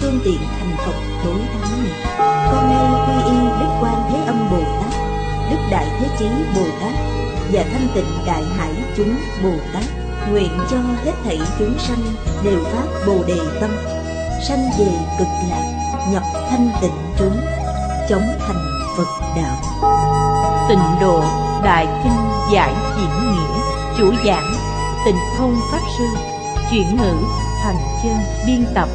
phương tiện thành Phật tối thắng này con nay quy y đức quan thế âm bồ tát, đức đại thế chí bồ tát và thanh tịnh đại hải chúng bồ tát nguyện cho hết thảy chúng sanh đều phát bồ đề tâm, sanh về cực lạc, nhập thanh tịnh chúng, chống thành phật đạo. Tịnh độ đại kinh giải diễn nghĩa, chủ giảng, tịnh thông pháp sư, chuyển ngữ, thành chân biên tập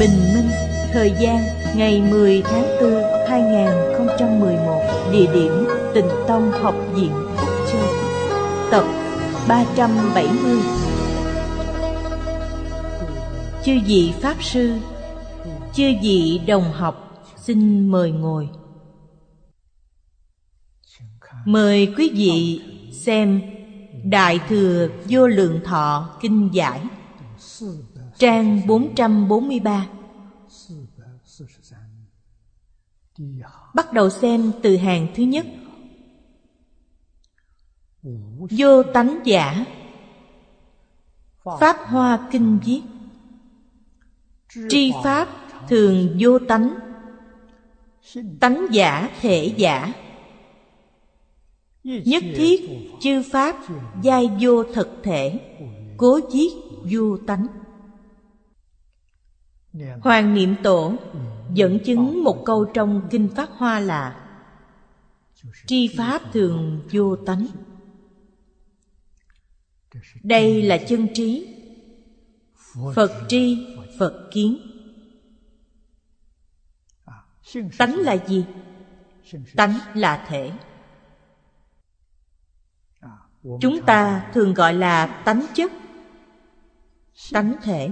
bình minh, thời gian ngày 10 tháng 4 2011 địa điểm tịnh tông học viện Phúc Châu, tập 370 chư vị pháp sư, chư vị đồng học, xin mời ngồi. Mời quý vị xem đại thừa vô lượng thọ kinh giải trang 443 bắt đầu xem từ hàng thứ nhất. Vô tánh giả. Pháp hoa kinh viết. Tri pháp thường vô tánh. Tánh giả thể giả. Nhất thiết chư pháp giai vô thực thể. Cố giết vô tánh hoàng niệm tổ dẫn chứng một câu trong kinh pháp hoa là tri pháp thường vô tánh. Đây là chân trí phật tri phật kiến. Tánh là gì? Tánh là thể. Chúng ta thường gọi là tánh chất tánh thể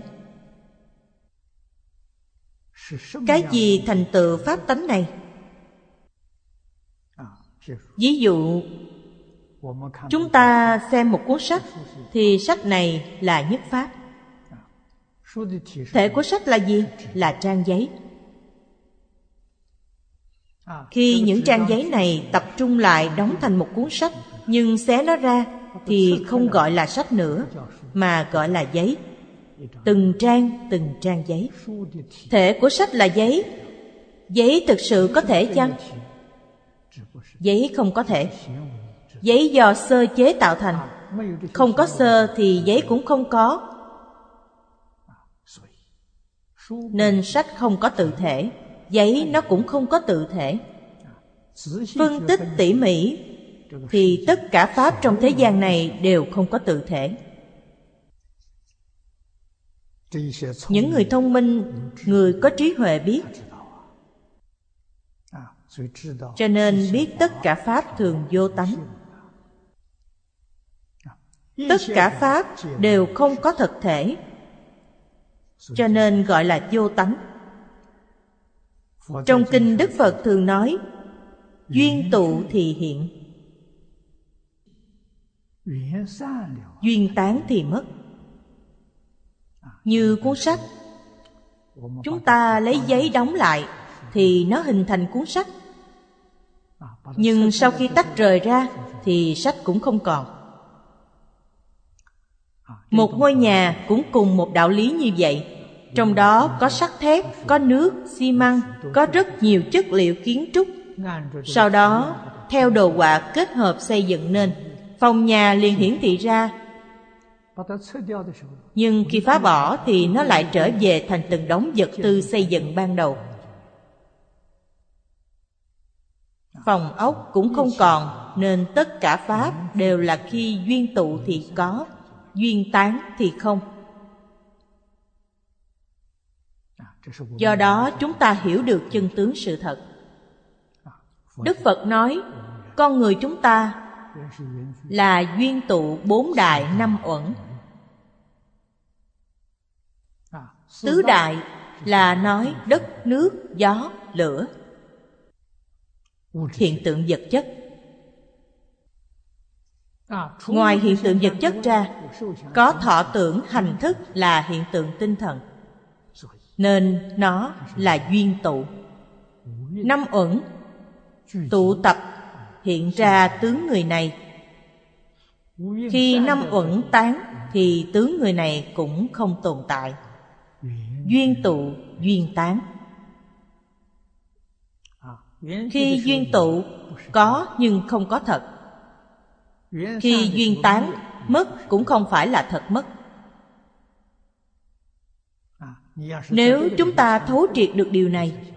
cái gì thành tựu pháp tánh này? Ví dụ, chúng ta xem một cuốn sách, thì sách này là nhất pháp. Thể của sách là gì? Là trang giấy. Khi những trang giấy này tập trung lại đóng thành một cuốn sách, nhưng xé nó ra, thì không gọi là sách nữa, mà gọi là giấy từng trang từng trang giấy. Thể của sách là giấy. Giấy thực sự có thể chăng? Giấy không có thể. Giấy do sơ chế tạo thành. Không có sơ thì giấy cũng không có. Nên sách không có tự thể. Giấy nó cũng không có tự thể. Phân tích tỉ mỉ thì tất cả pháp trong thế gian này đều không có tự thể những người thông minh, người có trí huệ biết. Cho nên biết tất cả pháp thường vô tánh. Tất cả pháp đều không có thực thể. Cho nên gọi là vô tánh. Trong kinh đức phật thường nói, duyên tụ thì hiện, duyên tán thì mất như cuốn sách. Chúng ta lấy giấy đóng lại thì nó hình thành cuốn sách. Nhưng sau khi tách rời ra thì sách cũng không còn. Một ngôi nhà cũng cùng một đạo lý như vậy. Trong đó có sắt thép, có nước, xi măng, có rất nhiều chất liệu kiến trúc. Sau đó, theo đồ họa kết hợp xây dựng nên, phòng nhà liền hiển thị ra nhưng khi phá bỏ thì nó lại trở về thành từng đống vật tư xây dựng ban đầu. Phòng ốc cũng không còn, nên tất cả pháp đều là khi duyên tụ thì có, duyên tán thì không. Do đó chúng ta hiểu được chân tướng sự thật. Đức phật nói, con người chúng ta là duyên tụ bốn đại năm uẩn. Tứ đại là nói đất, nước, gió, lửa. Hiện tượng vật chất. Ngoài hiện tượng vật chất ra, có thọ tưởng, hành thức là hiện tượng tinh thần. Nên nó là duyên tụ. Năm uẩn, tụ tập hiện ra tướng người này. Khi năm uẩn tán thì tướng người này cũng không tồn tại duyên tụ, duyên tán. Khi duyên tụ, có nhưng không có thật. Khi duyên tán, mất cũng không phải là thật mất. Nếu chúng ta thấu triệt được điều này,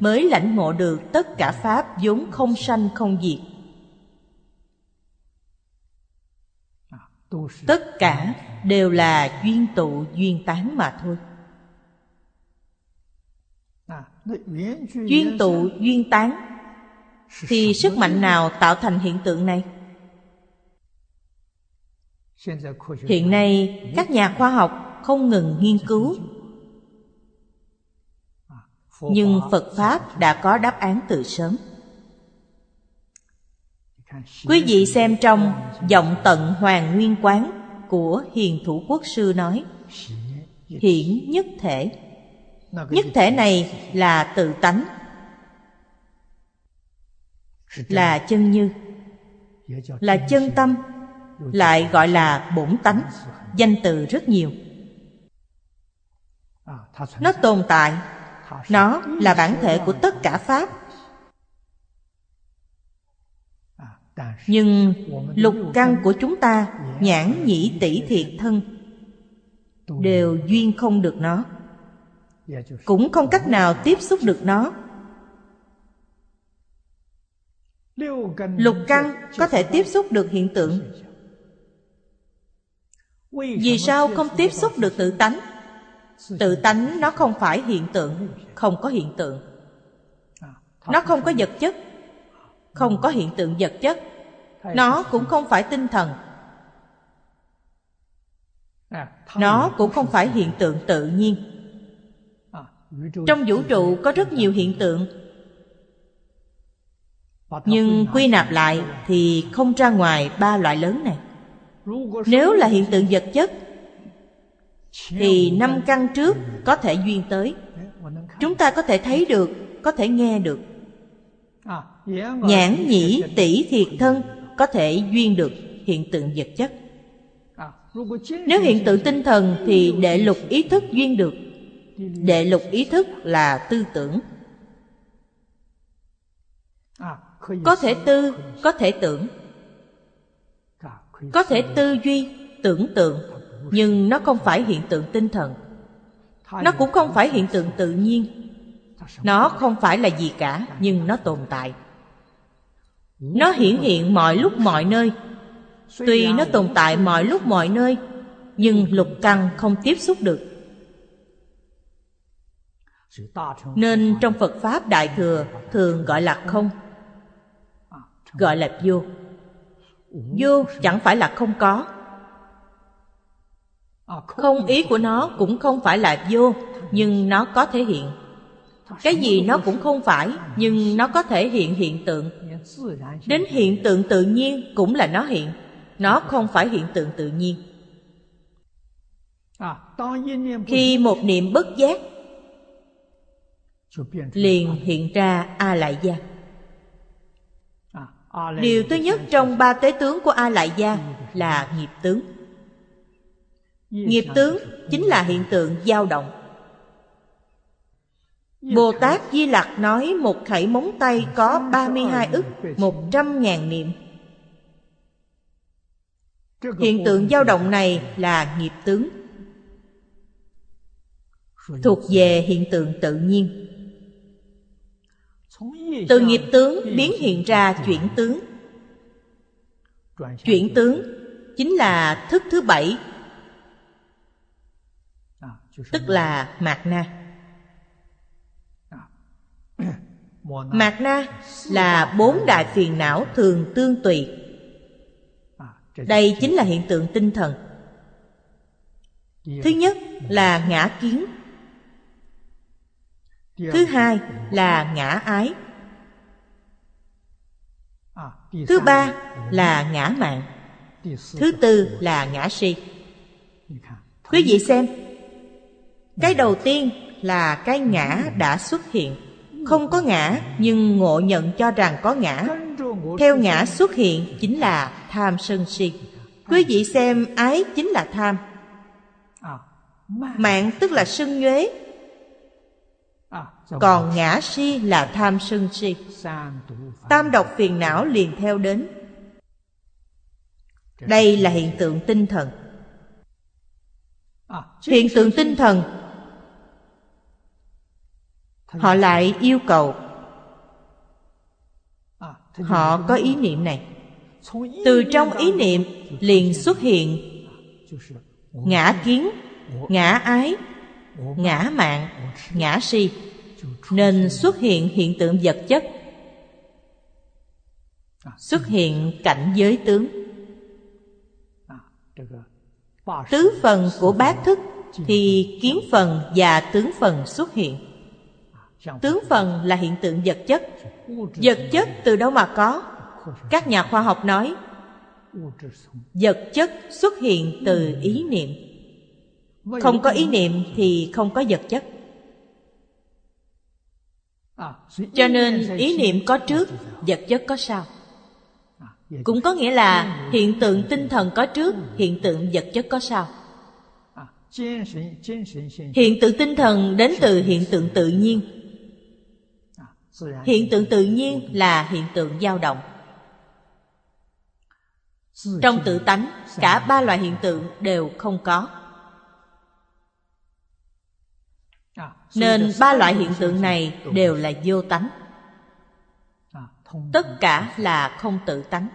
mới lãnh ngộ được tất cả pháp vốn không sanh, không diệt. Tất cả đều là duyên tụ, duyên tán mà thôi duyên tụ duyên tán thì sức mạnh nào tạo thành hiện tượng này? Hiện nay các nhà khoa học không ngừng nghiên cứu. Nhưng phật pháp đã có đáp án từ sớm. Quý vị xem trong giọng tận hoàng nguyên quán của hiền thủ quốc sư nói hiển nhất thể nhất thể này là tự tánh. Là chân như. Là chân tâm. Lại gọi là bổn tánh. Danh từ rất nhiều. Nó tồn tại. Nó là bản thể của tất cả pháp. Nhưng lục căn của chúng ta nhãn nhĩ tỷ thiệt thân. đều duyên không được nó cũng không cách nào tiếp xúc được nó. Lục căn có thể tiếp xúc được hiện tượng. Vì sao không tiếp xúc được tự tánh? Tự tánh nó không phải hiện tượng, không có hiện tượng. Nó không có vật chất, không có hiện tượng vật chất. Nó cũng không phải tinh thần. Nó cũng không phải hiện tượng tự nhiên trong vũ trụ có rất nhiều hiện tượng. Nhưng quy nạp lại thì không ra ngoài ba loại lớn này. Nếu là hiện tượng vật chất, thì năm căn trước có thể duyên tới. Chúng ta có thể thấy được, có thể nghe được. Nhãn nhĩ tỷ thiệt thân có thể duyên được hiện tượng vật chất. Nếu hiện tượng tinh thần thì đệ lục ý thức duyên được đệ lục ý thức là tư tưởng. Có thể tư, có thể tưởng. Có thể tư duy, tưởng tượng, nhưng nó không phải hiện tượng tinh thần. Nó cũng không phải hiện tượng tự nhiên. Nó không phải là gì cả, nhưng nó tồn tại. Nó hiển hiện mọi lúc mọi nơi. Tuy nó tồn tại mọi lúc mọi nơi, nhưng lục căn không tiếp xúc được nên trong phật pháp đại thừa thường gọi là không. Gọi là vô. Vô chẳng phải là không có. Không ý của nó cũng không phải là vô nhưng nó có thể hiện. Cái gì nó cũng không phải nhưng nó có thể hiện hiện tượng. Đến hiện tượng tự nhiên cũng là nó hiện. Nó không phải hiện tượng tự nhiên. Khi một niệm bất giác liền hiện ra a lại gia điều thứ nhất trong ba tế tướng của a lại gia là nghiệp tướng nghiệp tướng chính là hiện tượng dao động Bồ Tát Di Lặc nói một khẩy móng tay có 32 ức, một trăm ngàn niệm. Hiện tượng dao động này là nghiệp tướng. Thuộc về hiện tượng tự nhiên. Từ nghiệp tướng biến hiện ra chuyển tướng. Chuyển tướng chính là thức thứ bảy, tức là mạt na. Mạt na là bốn đại phiền não thường tương tùy Đây chính là hiện tượng tinh thần Thứ nhất là ngã kiến Thứ hai là ngã ái. Thứ ba là ngã mạng. Thứ tư là ngã si. Quý vị xem cái đầu tiên là cái ngã đã xuất hiện. Không có ngã nhưng ngộ nhận cho rằng có ngã. Theo ngã xuất hiện chính là tham sân si. Quý vị xem ái chính là tham. Mạng tức là sân nhuế còn ngã si là tham sân si. Tam độc phiền não liền theo đến. Đây là hiện tượng tinh thần. Hiện tượng tinh thần, họ lại yêu cầu họ có ý niệm này. Từ trong ý niệm liền xuất hiện ngã kiến, ngã ái, ngã mạng, ngã si nên xuất hiện hiện tượng vật chất, xuất hiện cảnh giới tướng. Tứ phần của bát thức thì kiến phần và tướng phần xuất hiện. Tướng phần là hiện tượng vật chất. Vật chất từ đâu mà có? Các nhà khoa học nói, vật chất xuất hiện từ ý niệm. Không có ý niệm thì không có vật chất cho nên ý niệm có trước vật chất có sau. Cũng có nghĩa là hiện tượng tinh thần có trước hiện tượng vật chất có sau. Hiện tượng tinh thần đến từ hiện tượng tự nhiên. Hiện tượng tự nhiên là hiện tượng dao động. Trong tự tánh cả ba loại hiện tượng đều không có nên ba loại hiện tượng này đều là vô tánh. Tất cả là không tự tánh.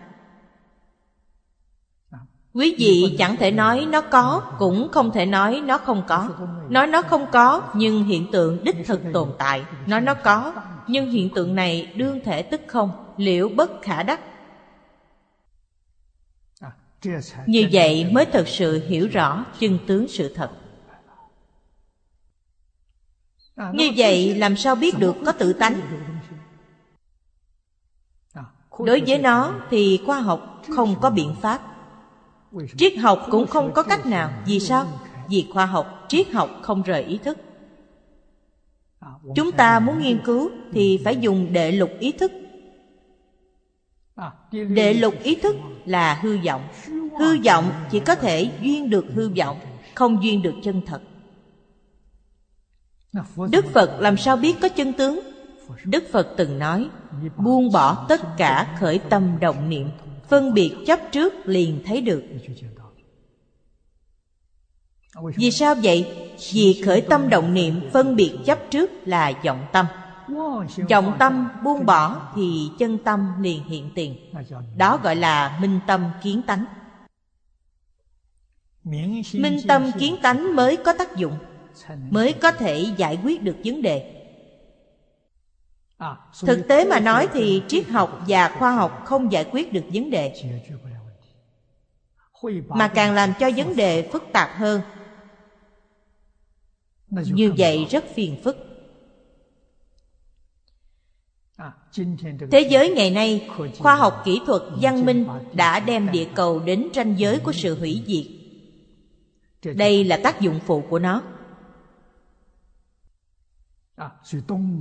Quý vị chẳng thể nói nó có cũng không thể nói nó không có. Nói nó không có nhưng hiện tượng đích thực tồn tại. nói nó có nhưng hiện tượng này đương thể tức không? Liễu bất khả đắc? Như vậy mới thực sự hiểu rõ chân tướng sự thật như vậy làm sao biết được có tự tánh? Đối với nó thì khoa học không có biện pháp. Triết học cũng không có cách nào. Vì sao? Vì khoa học, triết học không rời ý thức. Chúng ta muốn nghiên cứu thì phải dùng đệ lục ý thức. Đệ lục ý thức là hư vọng. Hư vọng chỉ có thể duyên được hư vọng, không duyên được chân thật đức phật làm sao biết có chân tướng? Đức phật từng nói, buông bỏ tất cả khởi tâm động niệm, phân biệt chấp trước liền thấy được. Vì sao vậy? Vì khởi tâm động niệm, phân biệt chấp trước là vọng tâm. Vọng tâm buông bỏ thì chân tâm liền hiện tiền. Đó gọi là minh tâm kiến tánh. Minh tâm kiến tánh mới có tác dụng mới có thể giải quyết được vấn đề. Thực tế mà nói thì triết học và khoa học không giải quyết được vấn đề. Mà càng làm cho vấn đề phức tạp hơn. Như vậy rất phiền phức. Thế giới ngày nay khoa học kỹ thuật văn minh đã đem địa cầu đến ranh giới của sự hủy diệt. Đây là tác dụng phụ của nó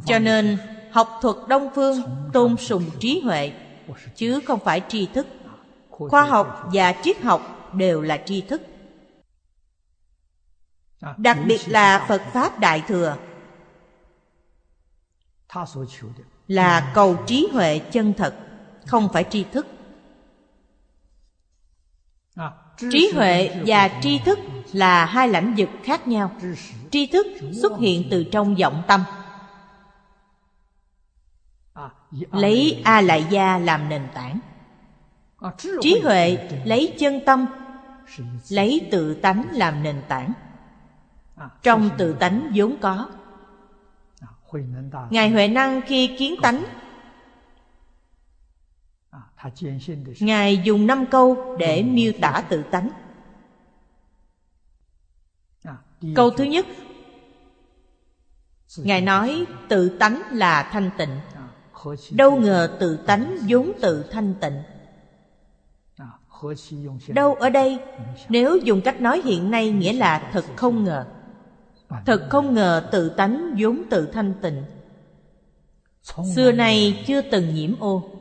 cho nên, học thuật đông phương tôn sùng trí huệ, chứ không phải tri thức. Khoa học và triết học đều là tri thức. Đặc biệt là phật pháp đại thừa là cầu trí huệ chân thật, không phải tri thức trí huệ và tri thức là hai lãnh vực khác nhau. Tri thức xuất hiện từ trong vọng tâm. Lấy a lại gia làm nền tảng. Trí huệ lấy chân tâm, lấy tự tánh làm nền tảng. Trong tự tánh vốn có. Ngài huệ năng khi kiến tánh ngài dùng năm câu để miêu tả tự tánh. Câu thứ nhất. Ngài nói tự tánh là thanh tịnh. Đâu ngờ tự tánh vốn tự thanh tịnh. Đâu ở đây? Nếu dùng cách nói hiện nay nghĩa là thật không ngờ. Thật không ngờ tự tánh vốn tự thanh tịnh. Xưa nay chưa từng nhiễm ô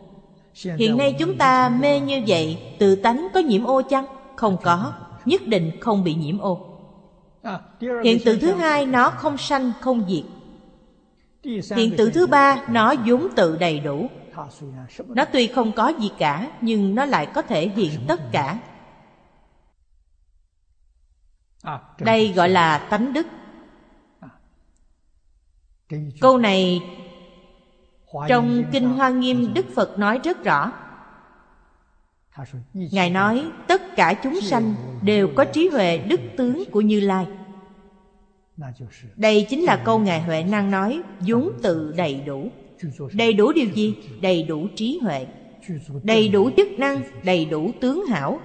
hiện nay chúng ta mê như vậy tự tánh có nhiễm ô chăng? Không có nhất định không bị nhiễm ô. Hiện tượng thứ hai nó không sanh không diệt. Hiện tượng thứ ba nó vốn tự đầy đủ. Nó tuy không có gì cả nhưng nó lại có thể hiện tất cả. đây gọi là tánh đức. Câu này trong kinh hoa nghiêm, đức phật nói rất rõ. Ngài nói, tất cả chúng sanh đều có trí huệ đức tướng của như lai. Đây chính là câu ngài huệ năng nói, vốn tự đầy đủ. Đầy đủ điều gì? Đầy đủ trí huệ. Đầy đủ chức năng, đầy đủ tướng hảo.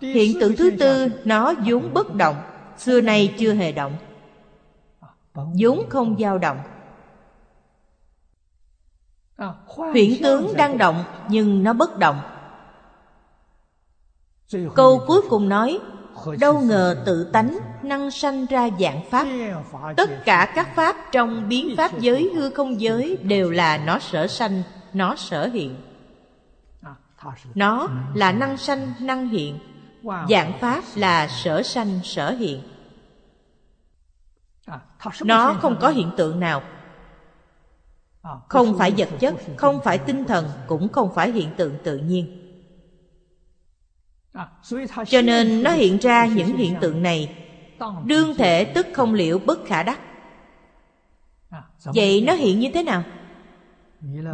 Hiện tượng thứ tư, nó vốn bất động. Xưa nay chưa hề động vốn không dao động. Huyễn tướng đang động nhưng nó bất động. Câu cuối cùng nói đâu ngờ tự tánh năng sanh ra dạng pháp. Tất cả các pháp trong biến pháp giới hư không giới đều là nó sở sanh nó sở hiện. Nó là năng sanh năng hiện. Dạng pháp là sở sanh sở hiện nó không có hiện tượng nào. Không phải vật chất không phải tinh thần cũng không phải hiện tượng tự nhiên. Cho nên nó hiện ra những hiện tượng này. đương thể tức không liệu bất khả đắc. Vậy nó hiện như thế nào?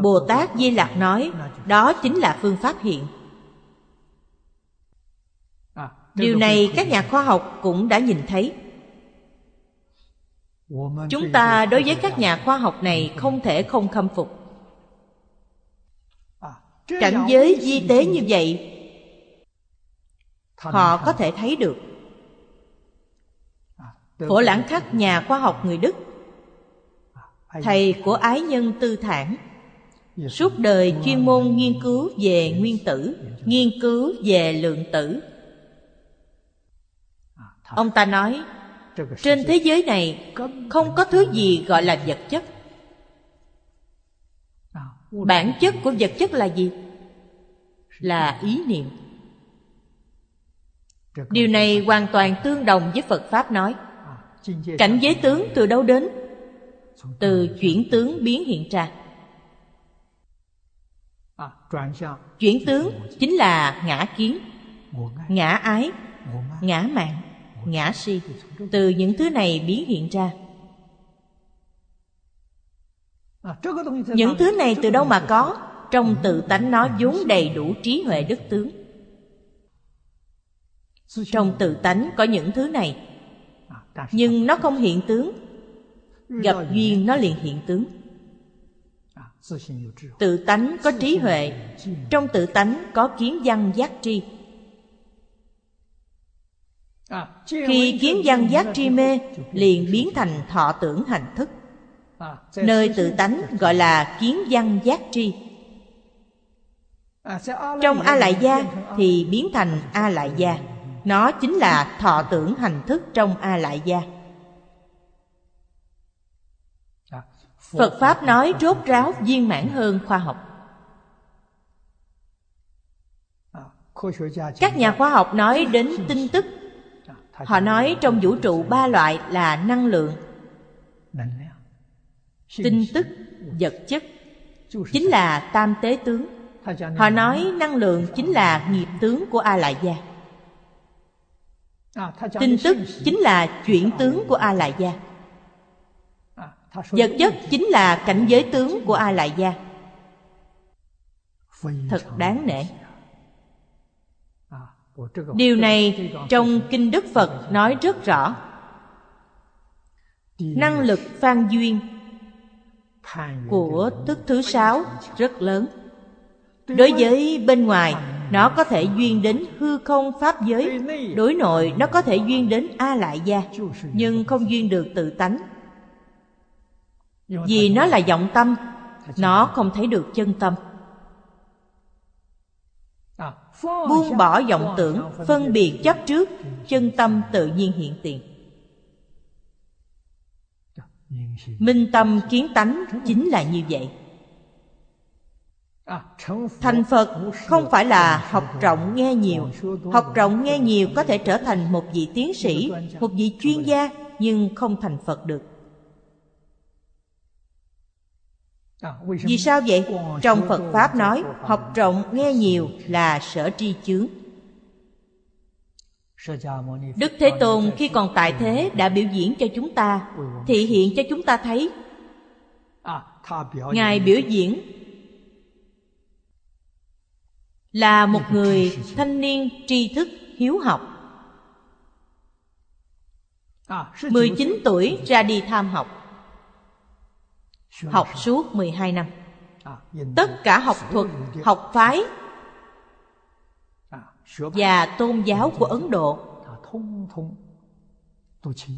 Bồ tát di lặc nói đó chính là phương pháp hiện. Điều này các nhà khoa học cũng đã nhìn thấy chúng ta đối với các nhà khoa học này không thể không khâm phục. Cảnh giới di tế như vậy họ có thể thấy được. Phổ lãng khắc nhà khoa học người đức thầy của ái nhân tư thản suốt đời chuyên môn nghiên cứu về nguyên tử nghiên cứu về lượng tử. Ông ta nói trên thế giới này không có thứ gì gọi là vật chất. Bản chất của vật chất là gì? Là ý niệm. Điều này hoàn toàn tương đồng với phật pháp nói. Cảnh giới tướng từ đâu đến? Từ chuyển tướng biến hiện ra. Chuyển tướng chính là ngã kiến, ngã ái, ngã mạng ngã si. Từ những thứ này biến hiện ra. Những thứ này từ đâu mà có? Trong tự tánh nó vốn đầy đủ trí huệ đức tướng. Trong tự tánh có những thứ này. Nhưng nó không hiện tướng. Gặp duyên nó liền hiện tướng. Tự tánh có trí huệ. Trong tự tánh có kiến văn giác tri khi kiến văn giác tri mê liền biến thành thọ tưởng hành thức. Nơi tự tánh gọi là kiến văn giác tri. Trong a lại gia thì biến thành a lại gia. Nó chính là thọ tưởng hành thức trong a lại gia. Phật pháp nói rốt ráo viên mãn hơn khoa học. Các nhà khoa học nói đến tin tức họ nói trong vũ trụ ba loại là năng lượng tin tức vật chất chính là tam tế tướng. Họ nói năng lượng chính là nghiệp tướng của a lại gia tin tức chính là chuyển tướng của a lại gia vật chất chính là cảnh giới tướng của a lại gia thật đáng nể điều này trong kinh đức phật nói rất rõ. Năng lực phan duyên của thức thứ sáu rất lớn. Đối với bên ngoài nó có thể duyên đến hư không pháp giới. Đối nội nó có thể duyên đến a lại gia nhưng không duyên được tự tánh. Vì nó là vọng tâm nó không thấy được chân tâm buông bỏ vọng tưởng, phân biệt chấp trước, chân tâm tự nhiên hiện tiền. Minh tâm kiến tánh chính là như vậy. Thành phật không phải là học rộng nghe nhiều. Học rộng nghe nhiều có thể trở thành một vị tiến sĩ, một vị chuyên gia, nhưng không thành phật được. Vì sao vậy? Trong phật pháp nói, học rộng nghe nhiều là sở tri chướng. Đức thế tôn khi còn tại thế đã biểu diễn cho chúng ta, thị hiện cho chúng ta thấy. Ngài biểu diễn là một người thanh niên tri thức hiếu học. 19 tuổi ra đi tham học. Học suốt 12 năm. Tất cả học thuật, học phái Và tôn giáo của Ấn Độ.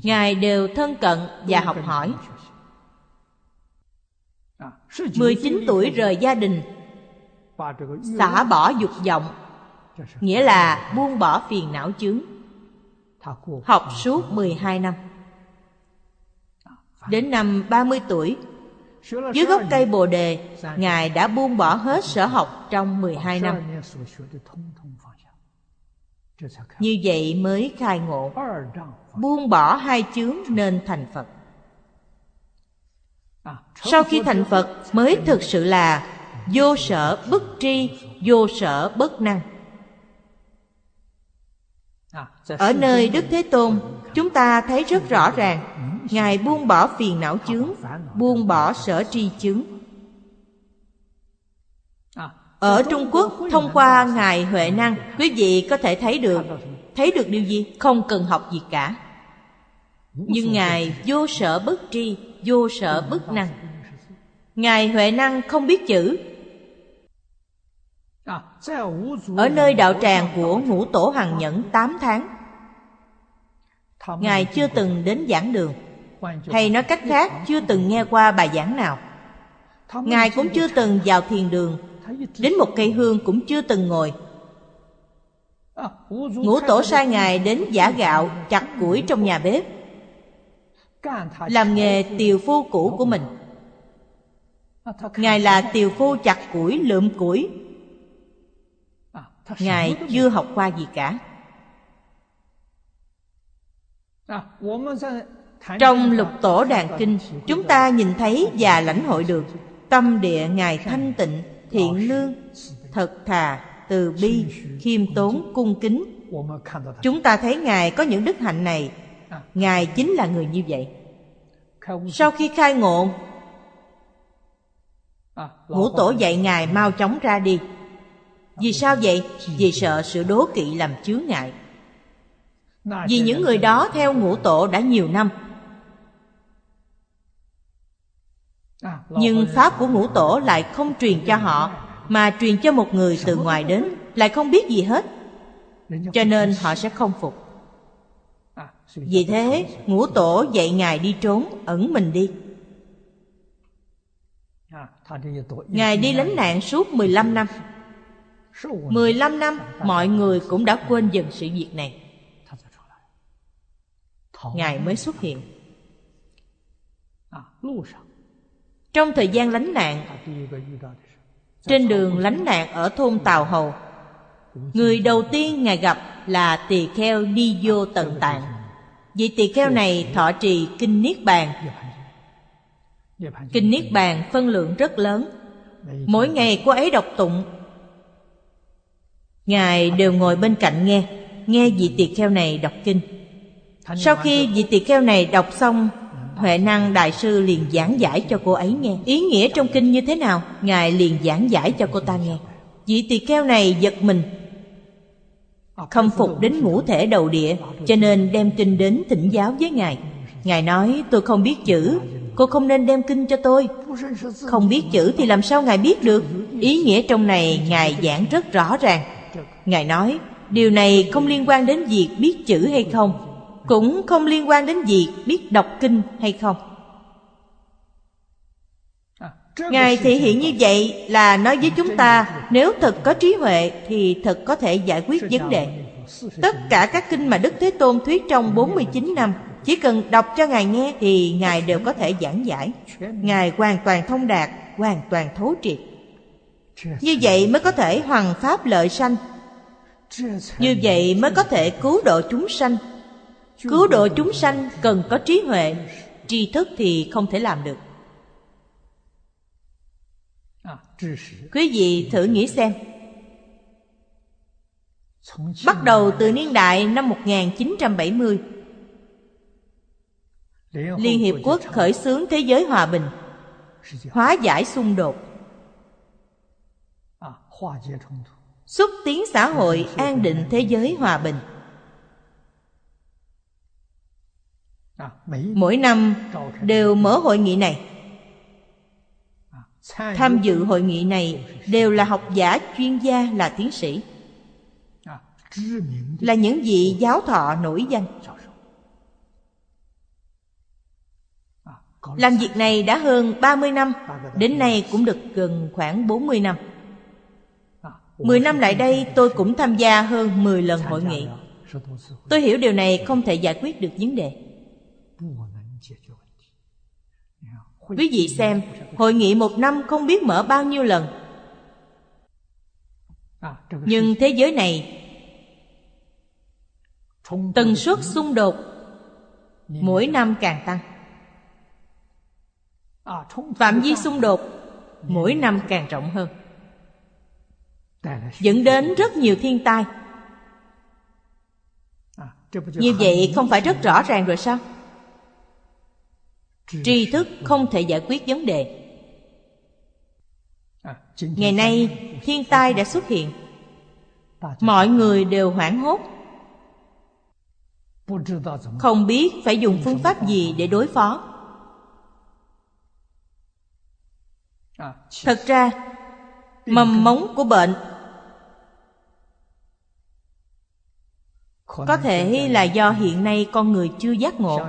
Ngài đều thân cận và học hỏi. 19 tuổi rời gia đình. Xả bỏ dục vọng Nghĩa là buông bỏ phiền não chướng. Học suốt 12 năm. Đến năm 30 tuổi Dưới gốc cây Bồ Đề Ngài đã buông bỏ hết sở học trong 12 năm. Như vậy mới khai ngộ. Buông bỏ hai chướng nên thành Phật. Sau khi thành Phật mới thực sự là Vô sở bất tri Vô sở bất năng ở nơi đức thế tôn, chúng ta thấy rất rõ ràng, ngài buông bỏ phiền não chướng, buông bỏ sở tri chướng. Ở trung quốc, thông qua ngài huệ năng, quý vị có thể thấy được thấy được điều gì? Không cần học gì cả. Nhưng ngài vô sở bất tri, vô sở bất năng. Ngài huệ năng không biết chữ ở nơi đạo tràng của ngũ tổ hằng nhẫn 8 tháng. Ngài chưa từng đến giảng đường. Hay nói cách khác chưa từng nghe qua bài giảng nào. Ngài cũng chưa từng vào thiền đường. Đến một cây hương cũng chưa từng ngồi. Ngũ tổ sai Ngài đến giả gạo chặt củi trong nhà bếp. Làm nghề tiều phu cũ của mình. Ngài là tiều phu chặt củi lượm củi Ngài chưa học qua gì cả. Trong lục tổ đàn kinh Chúng ta nhìn thấy và lãnh hội được. Tâm địa Ngài thanh tịnh, thiện lương, thật thà, từ bi, khiêm tốn, cung kính. Chúng ta thấy Ngài có những đức hạnh này. Ngài chính là người như vậy. Sau khi khai ngộ Ngũ tổ dạy Ngài mau chóng ra đi vì sao vậy? Vì sợ sự đố kỵ làm chướng ngại. Vì những người đó theo ngũ tổ đã nhiều năm. Nhưng Pháp của ngũ tổ lại không truyền cho họ, Mà truyền cho một người từ ngoài đến, Lại không biết gì hết. Cho nên họ sẽ không phục. Vì thế, ngũ tổ dạy Ngài đi trốn, Ẩn mình đi. Ngài đi lánh nạn suốt 15 năm. 15 năm mọi người cũng đã quên dần sự việc này. Ngài mới xuất hiện. Trong thời gian lánh nạn Trên đường lánh nạn ở thôn Tào Hầu Người đầu tiên Ngài gặp là tỳ kheo đi vô tận tạng. Vị tỳ kheo này thọ trì kinh Niết Bàn. Kinh Niết Bàn phân lượng rất lớn. Mỗi ngày cô ấy đọc tụng Ngài đều ngồi bên cạnh nghe Nghe vị tỳ kheo này đọc kinh. Sau khi vị tỳ kheo này đọc xong Huệ năng đại sư liền giảng giải cho cô ấy nghe. Ý nghĩa trong kinh như thế nào? Ngài liền giảng giải cho cô ta nghe. Vị tỳ kheo này giật mình Khâm phục đến ngũ thể đầu địa Cho nên đem kinh đến thỉnh giáo với Ngài. Ngài nói tôi không biết chữ Cô không nên đem kinh cho tôi. Không biết chữ thì làm sao Ngài biết được? Ý nghĩa trong này Ngài giảng rất rõ ràng Ngài nói, Điều này không liên quan đến việc biết chữ hay không, Cũng không liên quan đến việc biết đọc kinh hay không. Ngài thể hiện như vậy là nói với chúng ta, nếu thật có trí huệ thì thật có thể giải quyết vấn đề. Tất cả các kinh mà đức thế tôn thuyết trong 49 năm, chỉ cần đọc cho ngài nghe thì ngài đều có thể giảng giải. Ngài hoàn toàn thông đạt, hoàn toàn thấu triệt. Như vậy mới có thể hoằng pháp lợi sanh như vậy mới có thể cứu độ chúng sanh. Cứu độ chúng sanh cần có trí huệ, tri thức thì không thể làm được. Quý vị thử nghĩ xem. Bắt đầu từ niên đại năm 1970 Liên Hiệp Quốc khởi xướng thế giới hòa bình, Hóa giải xung đột. Xúc tiến xã hội, an định thế giới hòa bình. Mỗi năm đều mở hội nghị này. Tham dự hội nghị này đều là học giả, chuyên gia, là tiến sĩ. Là những vị giáo thọ nổi danh. Làm việc này đã hơn 30 năm, Đến nay cũng được gần khoảng 40 năm. Mười năm lại đây, tôi cũng tham gia hơn 10 lần hội nghị. Tôi hiểu điều này không thể giải quyết được vấn đề. Quý vị xem, Hội nghị một năm không biết mở bao nhiêu lần. Nhưng thế giới này, Tần suất xung đột Mỗi năm càng tăng. Phạm vi xung đột Mỗi năm càng rộng hơn. Dẫn đến rất nhiều thiên tai. Như vậy không phải rất rõ ràng rồi sao? Tri thức không thể giải quyết vấn đề. Ngày nay, thiên tai đã xuất hiện. Mọi người đều hoảng hốt. Không biết phải dùng phương pháp gì để đối phó. Thật ra, mầm móng của bệnh có thể là do hiện nay con người chưa giác ngộ.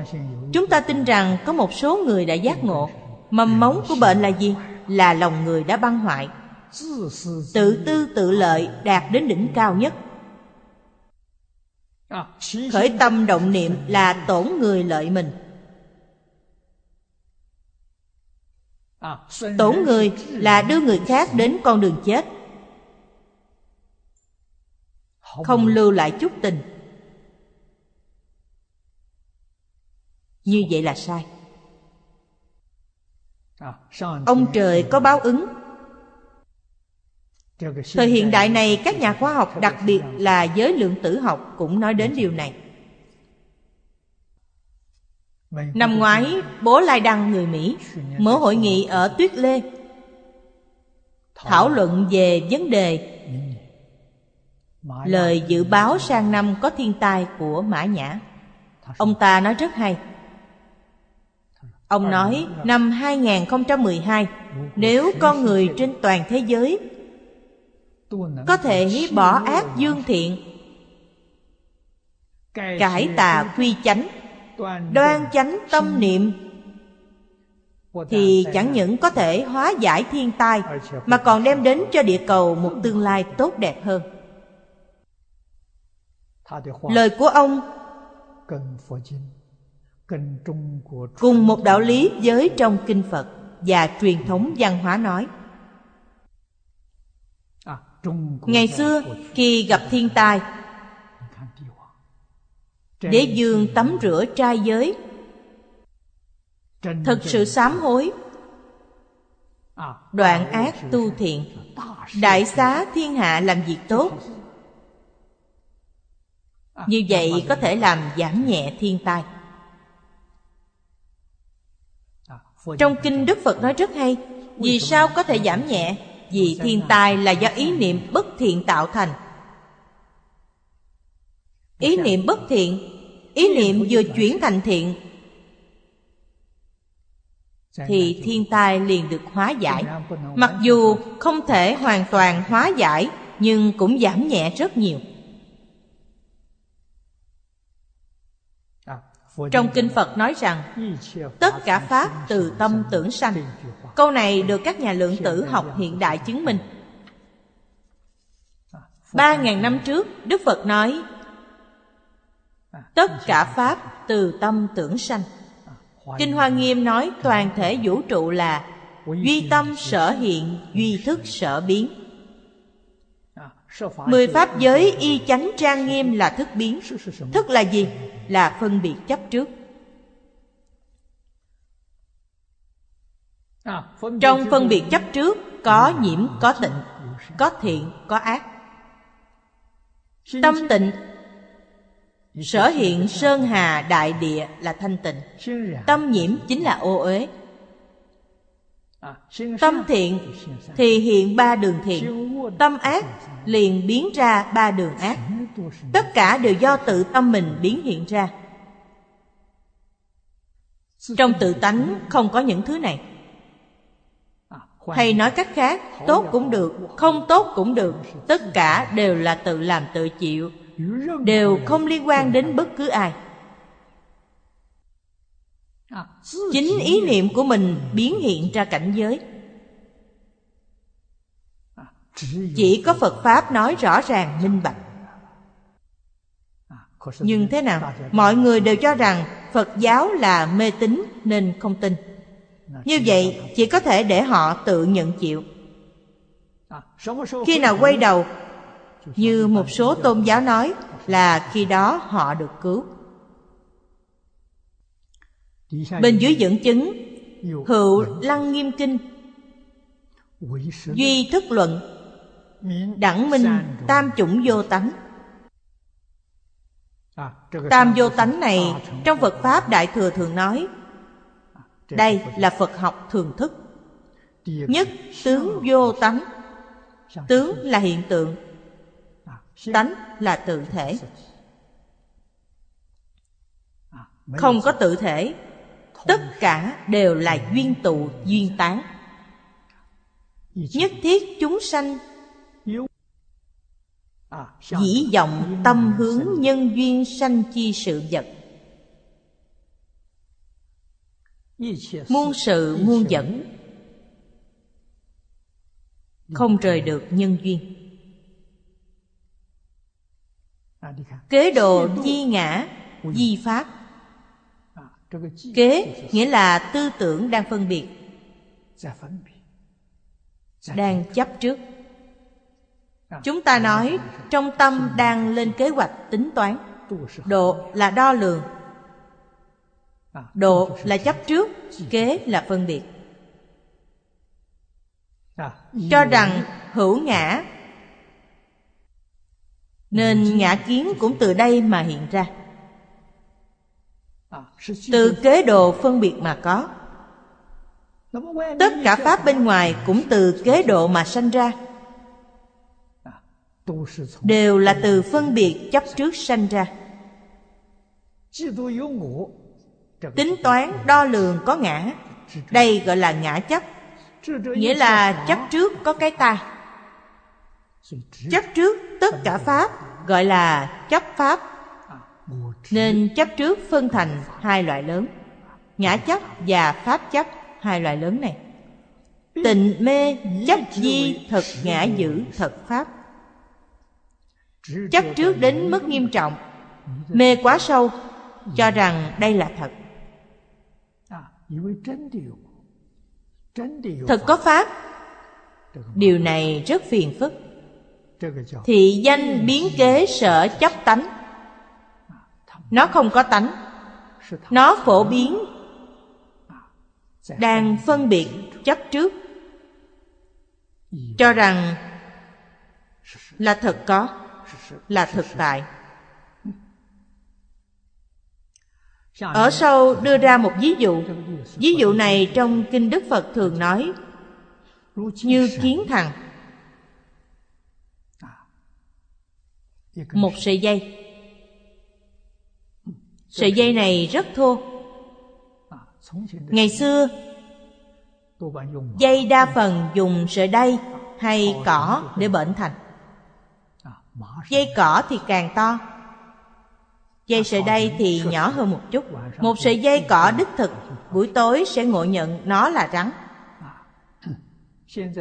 Chúng ta tin rằng có một số người đã giác ngộ. Mầm mống của bệnh là gì? Là lòng người đã băng hoại. Tự tư tự lợi đạt đến đỉnh cao nhất. Khởi tâm động niệm là tổn người lợi mình. Tổn người là đưa người khác đến con đường chết. Không lưu lại chút tình như vậy là sai. Ông trời có báo ứng. Thời hiện đại này các nhà khoa học đặc biệt là giới lượng tử học cũng nói đến điều này. Năm ngoái bố lai đăng người mỹ mở hội nghị ở tuyết lê thảo luận. về vấn đề lời dự báo sang năm có thiên tai của mã nhã. Ông ta nói rất hay Ông nói, năm 2012 Nếu con người trên toàn thế giới Có thể bỏ ác dương thiện, Cải tà quy chánh, Đoan chánh tâm niệm, Thì chẳng những có thể hóa giải thiên tai, Mà còn đem đến cho địa cầu một tương lai tốt đẹp hơn. Lời của ông cùng một đạo lý với trong kinh phật và truyền thống văn hóa nói. Ngày xưa khi gặp thiên tai đế dương tắm rửa trai giới. Thật sự sám hối. Đoạn ác tu thiện. đại xá thiên hạ làm việc tốt. như vậy có thể làm giảm nhẹ thiên tai Trong kinh Đức Phật nói rất hay Vì sao có thể giảm nhẹ? Vì thiên tai là do ý niệm bất thiện tạo thành. Ý niệm bất thiện Ý niệm vừa chuyển thành thiện Thì thiên tai liền được hóa giải. Mặc dù không thể hoàn toàn hóa giải Nhưng cũng giảm nhẹ rất nhiều Trong kinh Phật nói rằng Tất cả Pháp từ tâm tưởng sanh. Câu này được các nhà lượng tử học hiện đại chứng minh. Ba ngàn năm trước đức phật nói tất cả pháp từ tâm tưởng sanh. Kinh hoa nghiêm nói toàn thể vũ trụ là duy tâm sở hiện duy thức sở biến mười pháp giới y chánh trang nghiêm là thức biến. Thức là gì? Là phân biệt chấp trước. Trong phân biệt chấp trước, có nhiễm, có tịnh, có thiện, có ác. Tâm tịnh, sở hiện sơn hà đại địa là thanh tịnh. Tâm nhiễm chính là ô uế tâm thiện thì hiện ba đường thiện. Tâm ác liền biến ra ba đường ác. Tất cả đều do tự tâm mình biến hiện ra. Trong tự tánh không có những thứ này. Hay nói cách khác, tốt cũng được, không tốt cũng được. Tất cả đều là tự làm tự chịu. Đều không liên quan đến bất cứ ai chính ý niệm của mình biến hiện ra cảnh giới. Chỉ có phật pháp nói rõ ràng, minh bạch. Nhưng thế nào? Mọi người đều cho rằng phật giáo là mê tín nên không tin. Như vậy, chỉ có thể để họ tự nhận chịu. Khi nào quay đầu, như một số tôn giáo nói là khi đó họ được cứu bên dưới dẫn chứng hữu lăng nghiêm kinh duy thức luận đẳng minh tam chủng vô tánh. Tam vô tánh này trong phật pháp đại thừa thường nói đây là phật học thường thức. Nhất tướng vô tánh tướng là hiện tượng tánh là tự thể. Không có tự thể tất cả đều là duyên tụ, duyên tán. Nhất thiết chúng sanh dĩ vọng tâm hướng nhân duyên sanh chi sự vật. Muôn sự, muôn dẫn không rời được nhân duyên. Kế độ di ngã, di pháp kế nghĩa là tư tưởng đang phân biệt. Đang chấp trước. Chúng ta nói trong tâm đang lên kế hoạch tính toán. Độ là đo lường. Độ là chấp trước kế là phân biệt. Cho rằng hữu ngã nên ngã kiến cũng từ đây mà hiện ra từ kế độ phân biệt mà có. Tất cả pháp bên ngoài cũng từ kế độ mà sanh ra. Đều là từ phân biệt chấp trước sanh ra. Tính toán đo lường có ngã. Đây gọi là ngã chấp. Nghĩa là chấp trước có cái ta. Chấp trước tất cả pháp gọi là chấp pháp nên chấp trước phân thành hai loại lớn. Ngã chấp và pháp chấp, hai loại lớn này. Tịnh mê chấp di thật ngã dữ thật pháp. Chấp trước đến mức nghiêm trọng, mê quá sâu, cho rằng đây là thật. Thật có pháp, điều này rất phiền phức. Thị danh biến kế sở chấp tánh nó không có tánh. Nó phổ biến. Đang phân biệt chấp trước. Cho rằng là thật có, là thực tại. Ở sau đưa ra một ví dụ. Ví dụ này trong kinh đức phật thường nói như kiến thằng. Một sợi dây sợi dây này rất thô. Ngày xưa, dây đa phần dùng sợi đay hay cỏ để bệnh thành. Dây cỏ thì càng to. Dây sợi đay thì nhỏ hơn một chút. Một sợi dây cỏ đích thực, buổi tối sẽ ngộ nhận nó là rắn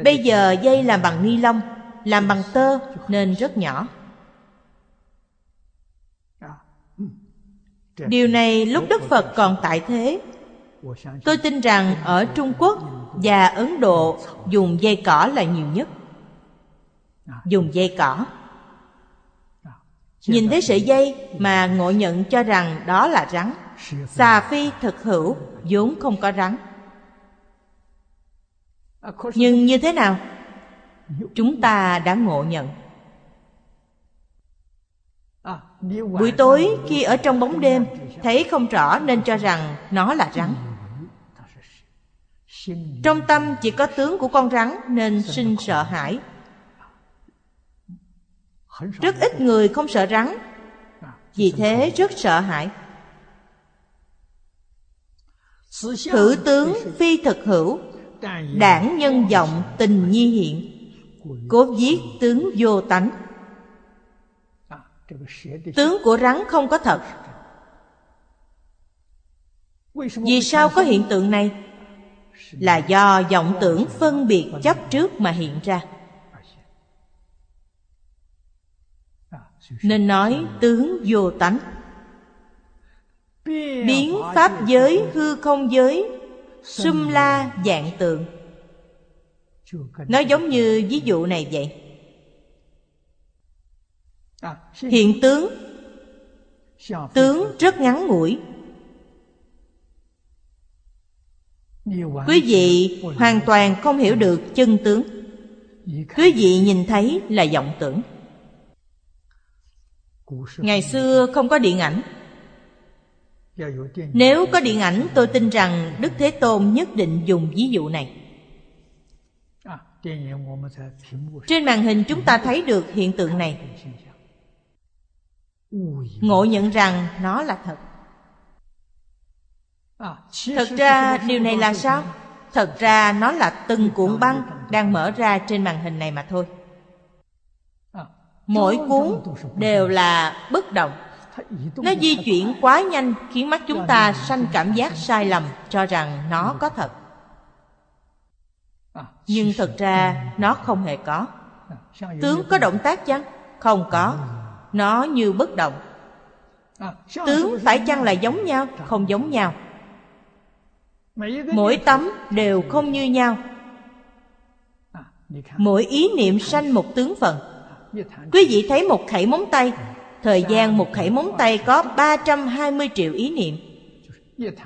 Bây giờ dây làm bằng ni lông, Làm bằng tơ nên rất nhỏ. Điều này lúc Đức Phật còn tại thế. Tôi tin rằng ở Trung Quốc và Ấn Độ, dùng dây cỏ là nhiều nhất. Dùng dây cỏ. Nhìn thấy sợi dây mà ngộ nhận cho rằng đó là rắn. Xà phi thực hữu, vốn không có rắn. Nhưng như thế nào? Chúng ta đã ngộ nhận. Buổi tối khi ở trong bóng đêm, Thấy không rõ nên cho rằng nó là rắn. Trong tâm chỉ có tướng của con rắn nên sinh sợ hãi. Rất ít người không sợ rắn, Vì thế rất sợ hãi. Thử tướng phi thực hữu, Đảng nhân vọng tình nhi hiện. Cố giết tướng vô tánh. Tướng của rắn không có thật. Vì sao có hiện tượng này? Là do vọng tưởng phân biệt chấp trước mà hiện ra. Nên nói tướng vô tánh. Biến pháp giới hư không giới Xung la dạng tượng. Nó giống như ví dụ này vậy hiện tướng. Tướng rất ngắn ngủi. Quý vị hoàn toàn không hiểu được chân tướng. Quý vị nhìn thấy là vọng tưởng. Ngày xưa không có điện ảnh. Nếu có điện ảnh tôi tin rằng đức thế tôn nhất định dùng ví dụ này. Trên màn hình chúng ta thấy được hiện tượng này ngộ nhận rằng nó là thật. Thật ra điều này là sao? thật ra nó là từng cuộn băng đang mở ra trên màn hình này mà thôi. Mỗi cuốn đều là bất động. Nó di chuyển quá nhanh khiến mắt chúng ta sanh cảm giác sai lầm cho rằng nó có thật. Nhưng thật ra nó không hề có. Tướng có động tác chăng? Không có nó như bất động. Tướng phải chăng là giống nhau? Không giống nhau. Mỗi tấm đều không như nhau. Mỗi ý niệm sanh một tướng phận quý vị thấy một khẩy móng tay. Thời gian một khẩy móng tay có 320 triệu ý niệm.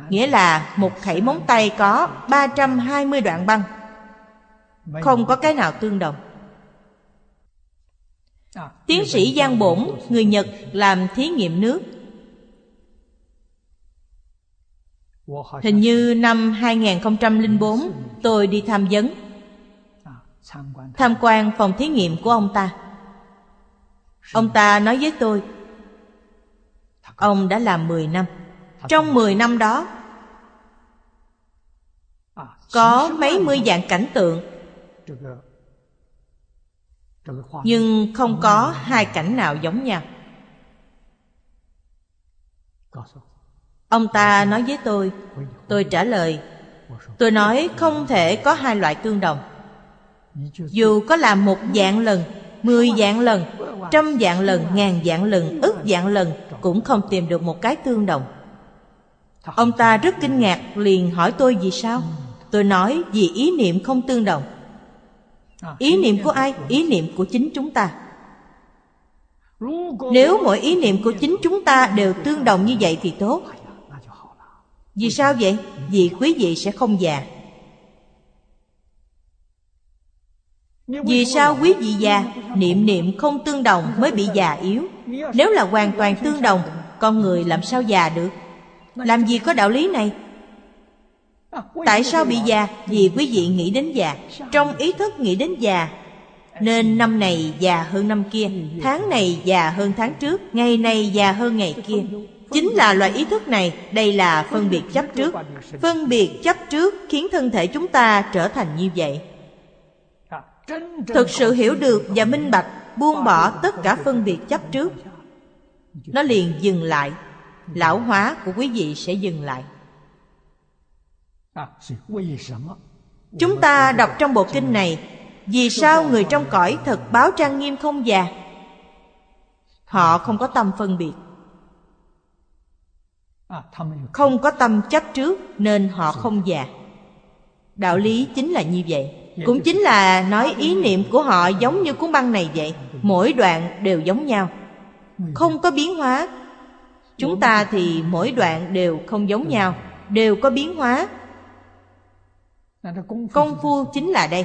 Nghĩa là một khẩy móng tay có 320 đoạn băng. Không có cái nào tương đồng. Tiến sĩ Giang Bổn, người Nhật làm thí nghiệm nước. Hình như năm 2004 tôi đi tham vấn. Tham quan phòng thí nghiệm của ông ta. Ông ta nói với tôi Ông đã làm 10 năm. Trong 10 năm đó Có mấy mươi dạng cảnh tượng nhưng không có hai cảnh nào giống nhau. Ông ta nói với tôi tôi trả lời, tôi nói không thể có hai loại tương đồng. Dù có làm một dạng lần, mười dạng lần, trăm dạng lần, ngàn dạng lần, ức dạng lần, cũng không tìm được một cái tương đồng. Ông ta rất kinh ngạc, liền hỏi tôi, vì sao? Tôi nói, vì ý niệm không tương đồng ý niệm của ai? Ý niệm của chính chúng ta. Nếu mỗi ý niệm của chính chúng ta đều tương đồng như vậy thì tốt. Vì sao vậy? Vì quý vị sẽ không già. Vì sao quý vị già? niệm niệm không tương đồng mới bị già yếu. Nếu là hoàn toàn tương đồng con người làm sao già được? Làm gì có đạo lý này Tại sao bị già? Vì quý vị nghĩ đến già. Trong ý thức nghĩ đến già, Nên năm này già hơn năm kia, Tháng này già hơn tháng trước, Ngày này già hơn ngày kia. Chính là loại ý thức này, Đây là phân biệt chấp trước. Phân biệt chấp trước khiến thân thể chúng ta trở thành như vậy. Thực sự hiểu được và minh bạch, Buông bỏ tất cả phân biệt chấp trước. Nó liền dừng lại. Lão hóa của quý vị sẽ dừng lại. Chúng ta đọc trong bộ kinh này Vì sao người trong cõi thật báo trang nghiêm không già? Họ không có tâm phân biệt. Không có tâm chấp trước Nên họ không già. Đạo lý chính là như vậy. Cũng chính là nói ý niệm của họ giống như cuốn băng này vậy. Mỗi đoạn đều giống nhau. Không có biến hóa. Chúng ta thì mỗi đoạn đều không giống nhau. Đều có biến hóa Công phu chính là đây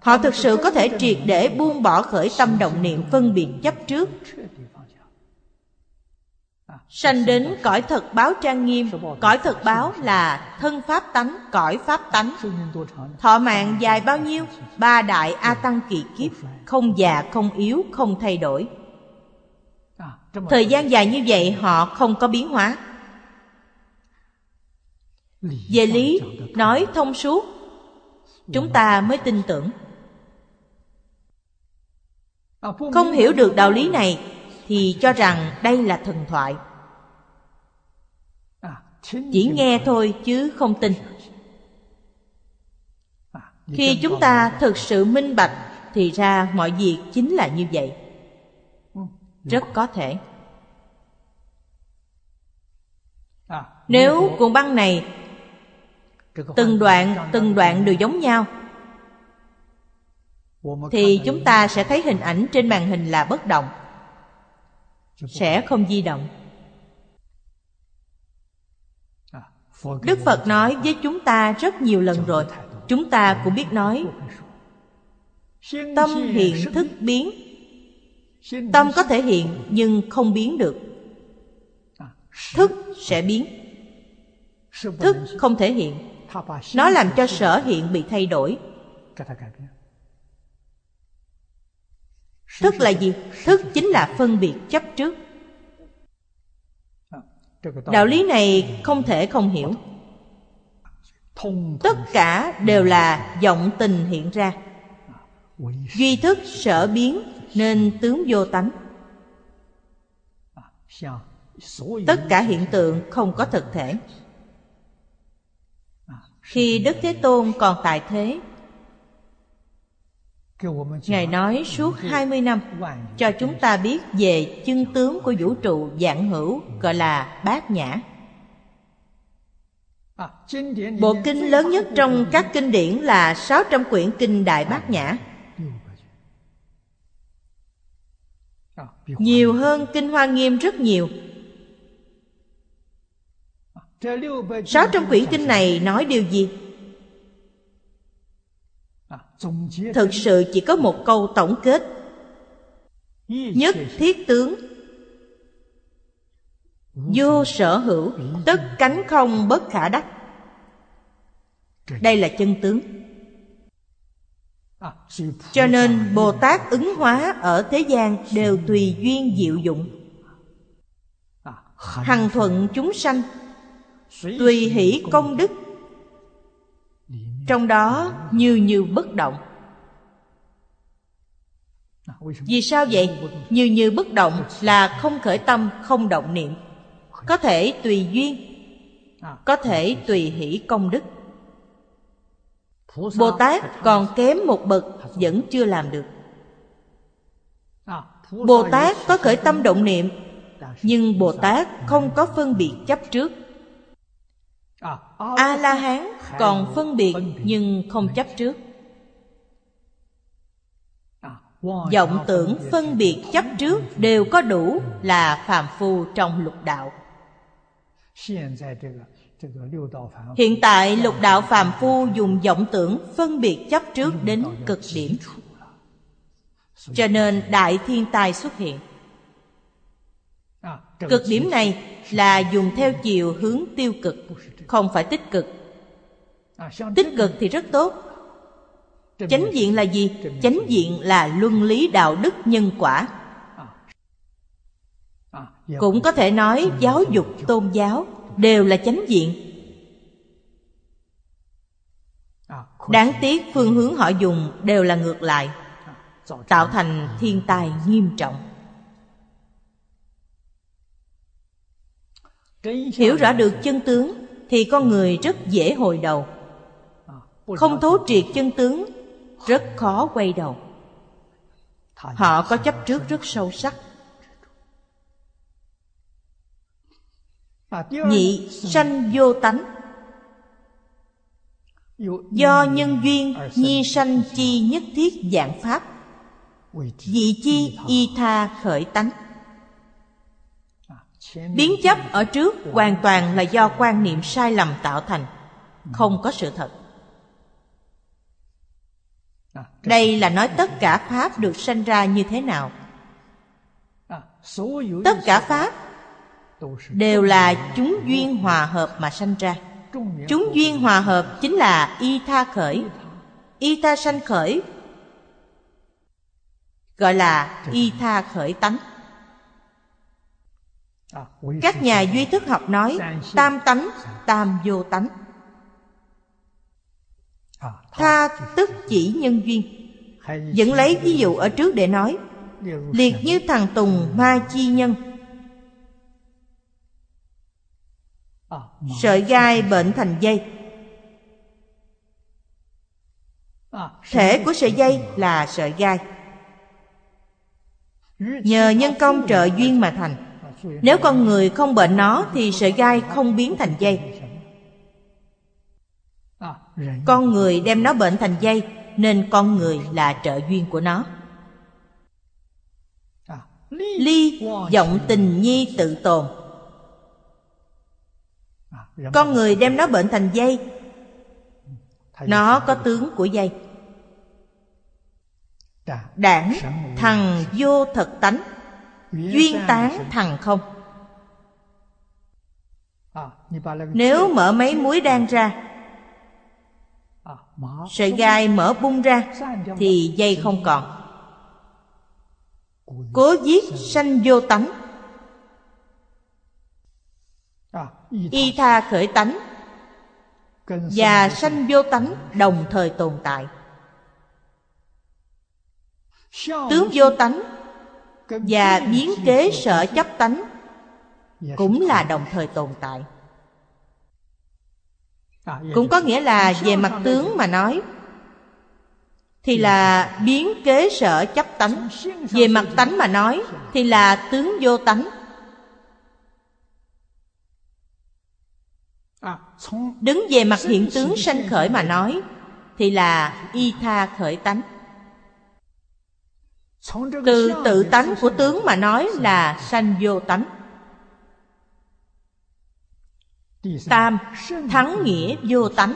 Họ thực sự có thể triệt để buông bỏ khởi tâm động niệm phân biệt chấp trước Sanh đến cõi thật báo trang nghiêm Cõi thật báo là thân pháp tánh, cõi pháp tánh Thọ mạng dài bao nhiêu? Ba đại A Tăng kỳ kiếp Không già, không yếu, không thay đổi Thời gian dài như vậy họ không có biến hóa về lý, nói thông suốt Chúng ta mới tin tưởng. Không hiểu được đạo lý này Thì cho rằng đây là thần thoại. Chỉ nghe thôi chứ không tin. Khi chúng ta thực sự minh bạch thì ra mọi việc chính là như vậy. Rất có thể. Nếu cuộn băng này từng đoạn từng đoạn đều giống nhau. Thì chúng ta sẽ thấy hình ảnh trên màn hình là bất động, sẽ không di động. Đức phật nói với chúng ta rất nhiều lần rồi, chúng ta cũng biết nói. Tâm hiện thức biến. Tâm có thể hiện nhưng không biến được. Thức sẽ biến. Thức không thể hiện nó làm cho sở hiện bị thay đổi. Thức là gì? Thức chính là phân biệt chấp trước. Đạo lý này không thể không hiểu. Tất cả đều là vọng tình hiện ra. Duy thức sở biến nên tướng vô tánh. Tất cả hiện tượng không có thực thể khi đức thế tôn còn tại thế. Ngài nói suốt 20 năm, Cho chúng ta biết về chân tướng của vũ trụ dạng hữu, Gọi là bát nhã. Bộ kinh lớn nhất trong các kinh điển là 600 quyển kinh Đại Bát Nhã. Nhiều hơn kinh Hoa Nghiêm rất nhiều. 600 quyển kinh này nói điều gì? thực sự chỉ có một câu tổng kết. Nhất thiết tướng. Vô sở hữu, tất cánh không bất khả đắc. Đây là chân tướng. Cho nên bồ tát ứng hóa ở thế gian đều tùy duyên diệu dụng. Hằng thuận chúng sanh tùy hỷ công đức. Trong đó như như bất động. Vì sao vậy? Như như bất động là không khởi tâm không động niệm. Có thể tùy duyên. Có thể tùy hỷ công đức. Bồ tát còn kém một bậc vẫn chưa làm được. Bồ tát có khởi tâm động niệm nhưng bồ tát không có phân biệt chấp trước a la hán còn phân biệt nhưng không chấp trước. Vọng tưởng phân biệt chấp trước đều có đủ là phàm phu trong lục đạo. Hiện tại lục đạo phàm phu dùng vọng tưởng phân biệt chấp trước đến cực điểm. Cho nên đại thiên tai xuất hiện. Cực điểm này là dùng theo chiều hướng tiêu cực không phải tích cực. Tích cực thì rất tốt. Chánh diện là gì? chánh diện là luân lý đạo đức nhân quả. Cũng có thể nói giáo dục tôn giáo đều là chánh diện. Đáng tiếc phương hướng họ dùng đều là ngược lại tạo thành thiên tai nghiêm trọng. Hiểu rõ được chân tướng thì con người rất dễ hồi đầu. Không thấu triệt chân tướng, rất khó quay đầu. Họ có chấp trước rất sâu sắc. Nhị sanh vô tánh. Do nhân duyên, nhi sanh chi nhất thiết dạng pháp. Dị chi y tha khởi tánh biến chấp ở trước hoàn toàn là do quan niệm sai lầm tạo thành, không có sự thật. Đây là nói tất cả pháp được sanh ra như thế nào. Tất cả pháp đều là chúng duyên hòa hợp mà sanh ra. Chúng duyên hòa hợp chính là y tha khởi. Y tha sanh khởi gọi là y tha khởi tánh các nhà duy thức học nói tam tánh tam vô tánh. Tha tức chỉ nhân duyên. Vẫn lấy ví dụ ở trước để nói. Liệt như thằng tùng ma chi nhân. Sợi gai bệnh thành dây. Thể của sợi dây là sợi gai. Nhờ nhân công trợ duyên mà thành nếu con người không bệnh nó, thì sợi gai không biến thành dây. Con người đem nó bệnh thành dây, nên con người là trợ duyên của nó. Ly vọng tình nhi tự tồn. Con người đem nó bệnh thành dây. Nó có tướng của dây. Đảng, thằng vô thật tánh duyên tán thằng không? Nếu mở mấy muối đan ra sợi gai mở bung ra thì dây không còn. Cố giết sanh vô tánh. Y tha khởi tánh và sanh vô tánh. đồng thời tồn tại. Tướng vô tánh và biến kế sở chấp tánh cũng là đồng thời tồn tại. Cũng có nghĩa là về mặt tướng mà nói thì là biến kế sở chấp tánh. Về mặt tánh mà nói thì là tướng vô tánh. Đứng về mặt hiện tướng sanh khởi mà nói thì là y tha khởi tánh từ tự tánh của tướng mà nói là sanh vô tánh. Tam, thắng nghĩa vô tánh.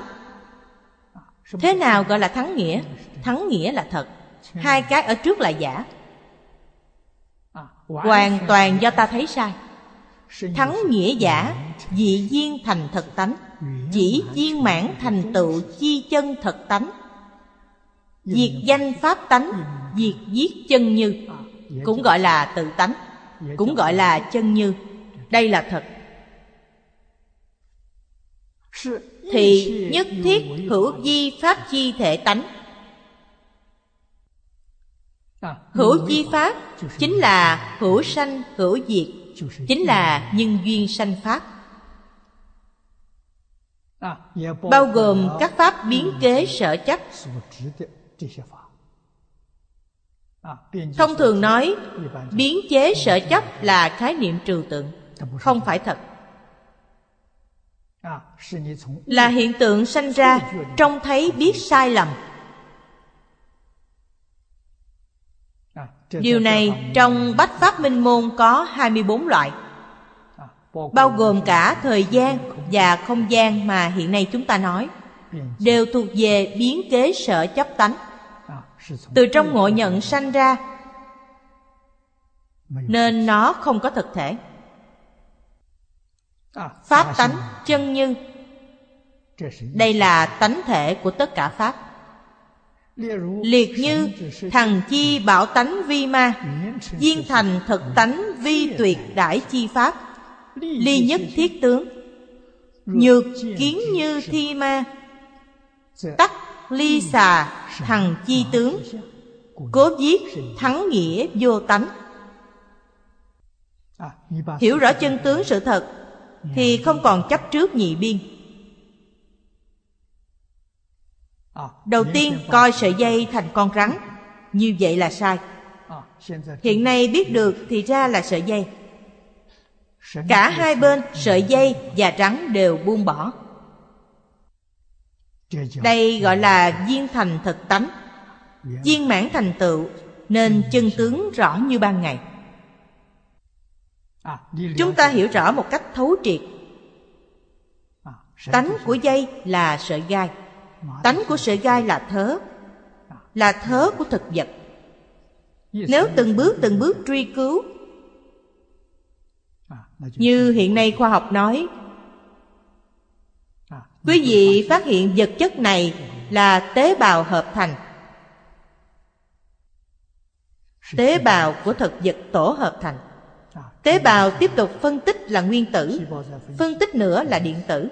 Thế nào gọi là thắng nghĩa? Thắng nghĩa là thật. Hai cái ở trước là giả. Hoàn toàn do ta thấy sai. Thắng nghĩa giả, dị duyên thành thật tánh. Chỉ viên mãn thành tựu chi chân thật tánh diệt danh pháp tánh diệt giết chân như cũng gọi là tự tánh cũng gọi là chân như. Đây là thật. Thì nhất thiết hữu di pháp chi thể tánh. Hữu di pháp chính là hữu sanh hữu diệt chính là nhân duyên sanh pháp. Bao gồm các pháp biến kế sở chấp thông thường nói biến chế sở chấp là khái niệm trừu tượng không phải thật。là hiện tượng sanh ra trông thấy biết sai lầm。Điều này trong Bách Pháp Minh Môn có 24 loại Bao gồm cả thời gian và không gian mà hiện nay chúng ta nói Đều thuộc về biến kế sở chấp tánh Từ trong ngộ nhận sanh ra Nên nó không có thực thể. Pháp tánh chân như Đây là tánh thể của tất cả Pháp. Liệt như thằng chi bảo tánh vi ma Duyên thành thực tánh vi tuyệt đại chi pháp. Ly nhất thiết tướng. Nhược kiến như thi ma. Tắc ly xà thằng chi tướng. Cố giết thắng nghĩa vô tánh. Hiểu rõ chân tướng sự thật Thì không còn chấp trước nhị biên. Đầu tiên coi sợi dây thành con rắn. Như vậy là sai. Hiện nay biết được thì ra là sợi dây. Cả hai bên, sợi dây và rắn đều buông bỏ đây gọi là viên thành thực tánh. Viên mãn thành tựu nên chân tướng rõ như ban ngày. Chúng ta hiểu rõ một cách thấu triệt. Tánh của dây là sợi gai. Tánh của sợi gai là thớ. Là thớ của thực vật. Nếu từng bước từng bước truy cứu như hiện nay khoa học nói quý vị phát hiện vật chất này là tế bào hợp thành. Tế bào của thực vật tổ hợp thành. Tế bào tiếp tục phân tích là nguyên tử, phân tích nữa là điện tử.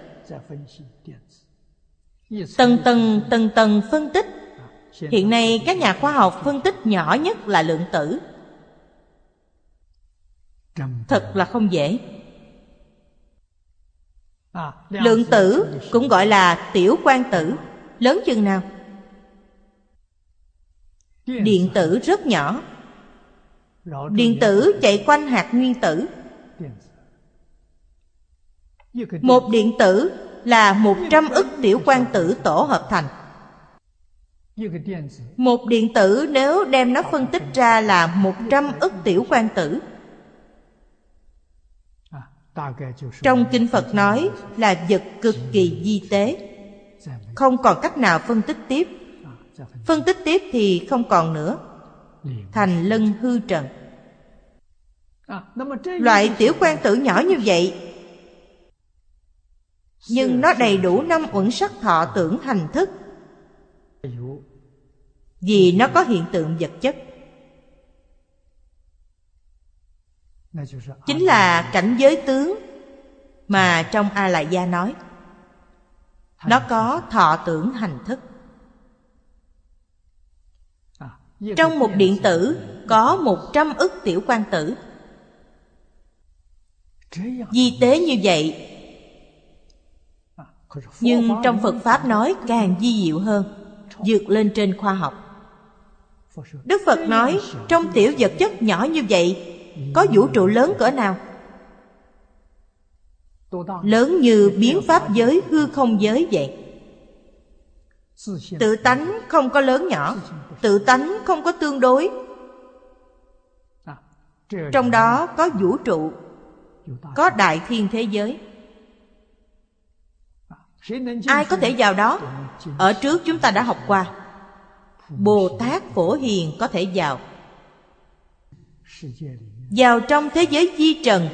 Tầng tầng tầng tầng phân tích. Hiện nay các nhà khoa học phân tích nhỏ nhất là lượng tử. Thật là không dễ lượng tử cũng gọi là tiểu quan tử. Lớn chừng nào? Điện tử rất nhỏ. Điện tử chạy quanh hạt nguyên tử. Một điện tử là một trăm ức tiểu quan tử tổ hợp thành. Một điện tử nếu đem nó phân tích ra là một trăm ức tiểu quan tử trong kinh phật nói là vật cực kỳ di tế. Không còn cách nào phân tích tiếp. Phân tích tiếp thì không còn nữa. Thành lân hư trần. Loại tiểu quan tử nhỏ như vậy nhưng nó đầy đủ năm uẩn sắc thọ tưởng hành thức. Vì nó có hiện tượng vật chất chính là cảnh giới tướng mà trong a lại gia nói nó có thọ tưởng hành thức. Trong một điện tử có một trăm ức tiểu quan tử. Di tế như vậy nhưng trong phật pháp nói càng di diệu hơn vượt lên trên khoa học. Đức phật nói trong tiểu vật chất nhỏ như vậy có vũ trụ lớn cỡ nào? Lớn như biến pháp giới, hư không giới vậy. Tự tánh không có lớn nhỏ, tự tánh không có tương đối. Trong đó có vũ trụ, có đại thiên thế giới. Ai có thể vào đó? Ở trước chúng ta đã học qua. Bồ tát phổ hiền có thể vào vào trong thế giới di trần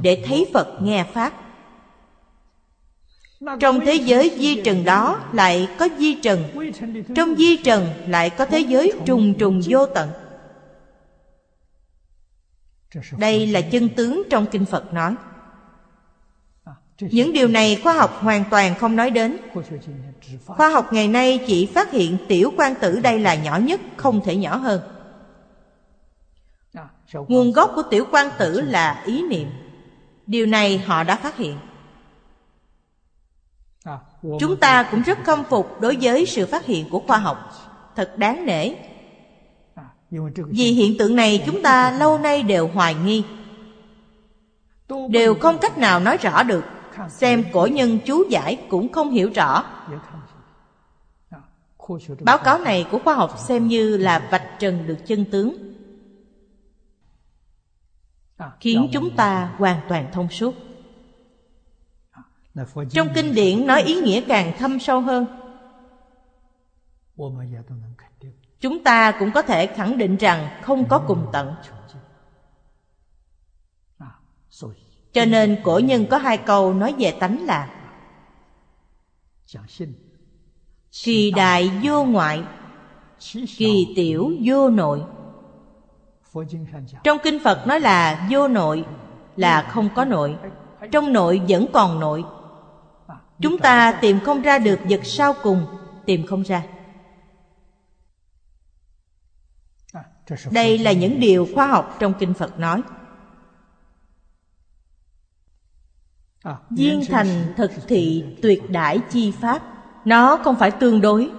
để thấy phật nghe pháp. Trong thế giới di trần đó lại có di trần, trong di trần lại có thế giới trùng trùng vô tận. Đây là chân tướng trong kinh phật nói. Những điều này khoa học hoàn toàn không nói đến. Khoa học ngày nay chỉ phát hiện tiểu quan tử đây là nhỏ nhất, không thể nhỏ hơn nguồn gốc của tiểu quan tử là ý niệm. Điều này họ đã phát hiện. Chúng ta cũng rất khâm phục đối với sự phát hiện của khoa học. Thật đáng nể. Vì hiện tượng này chúng ta lâu nay đều hoài nghi. Đều không cách nào nói rõ được. Xem cổ nhân chú giải cũng không hiểu rõ. Báo cáo này của khoa học xem như là vạch trần được chân tướng khiến chúng ta hoàn toàn thông suốt. Trong kinh điển nói ý nghĩa càng thâm sâu hơn. Chúng ta cũng có thể khẳng định rằng không có cùng tận. cho nên cổ nhân có hai câu nói về tánh là kỳ đại vô ngoại kỳ tiểu vô nội trong kinh Phật nói là vô nội là không có nội. Trong nội vẫn còn nội. Chúng ta tìm không ra được vật sau cùng, Tìm không ra. Đây là những điều khoa học trong Kinh Phật nói. Viên thành thực thị tuyệt đãi chi pháp. Nó không phải tương đối,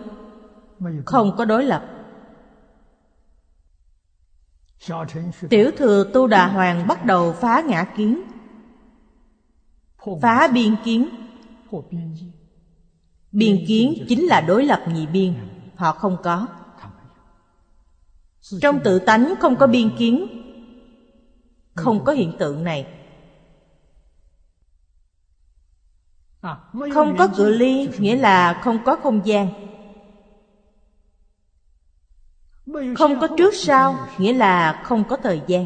Không có đối lập. Tiểu thừa Tu Đà Hoàng bắt đầu phá ngã kiến Phá biên kiến. Biên kiến chính là đối lập nhị biên Họ không có. Trong tự tánh không có biên kiến Không có hiện tượng này. Không có cửa ly nghĩa là không có không gian không có trước sau, nghĩa là không có thời gian.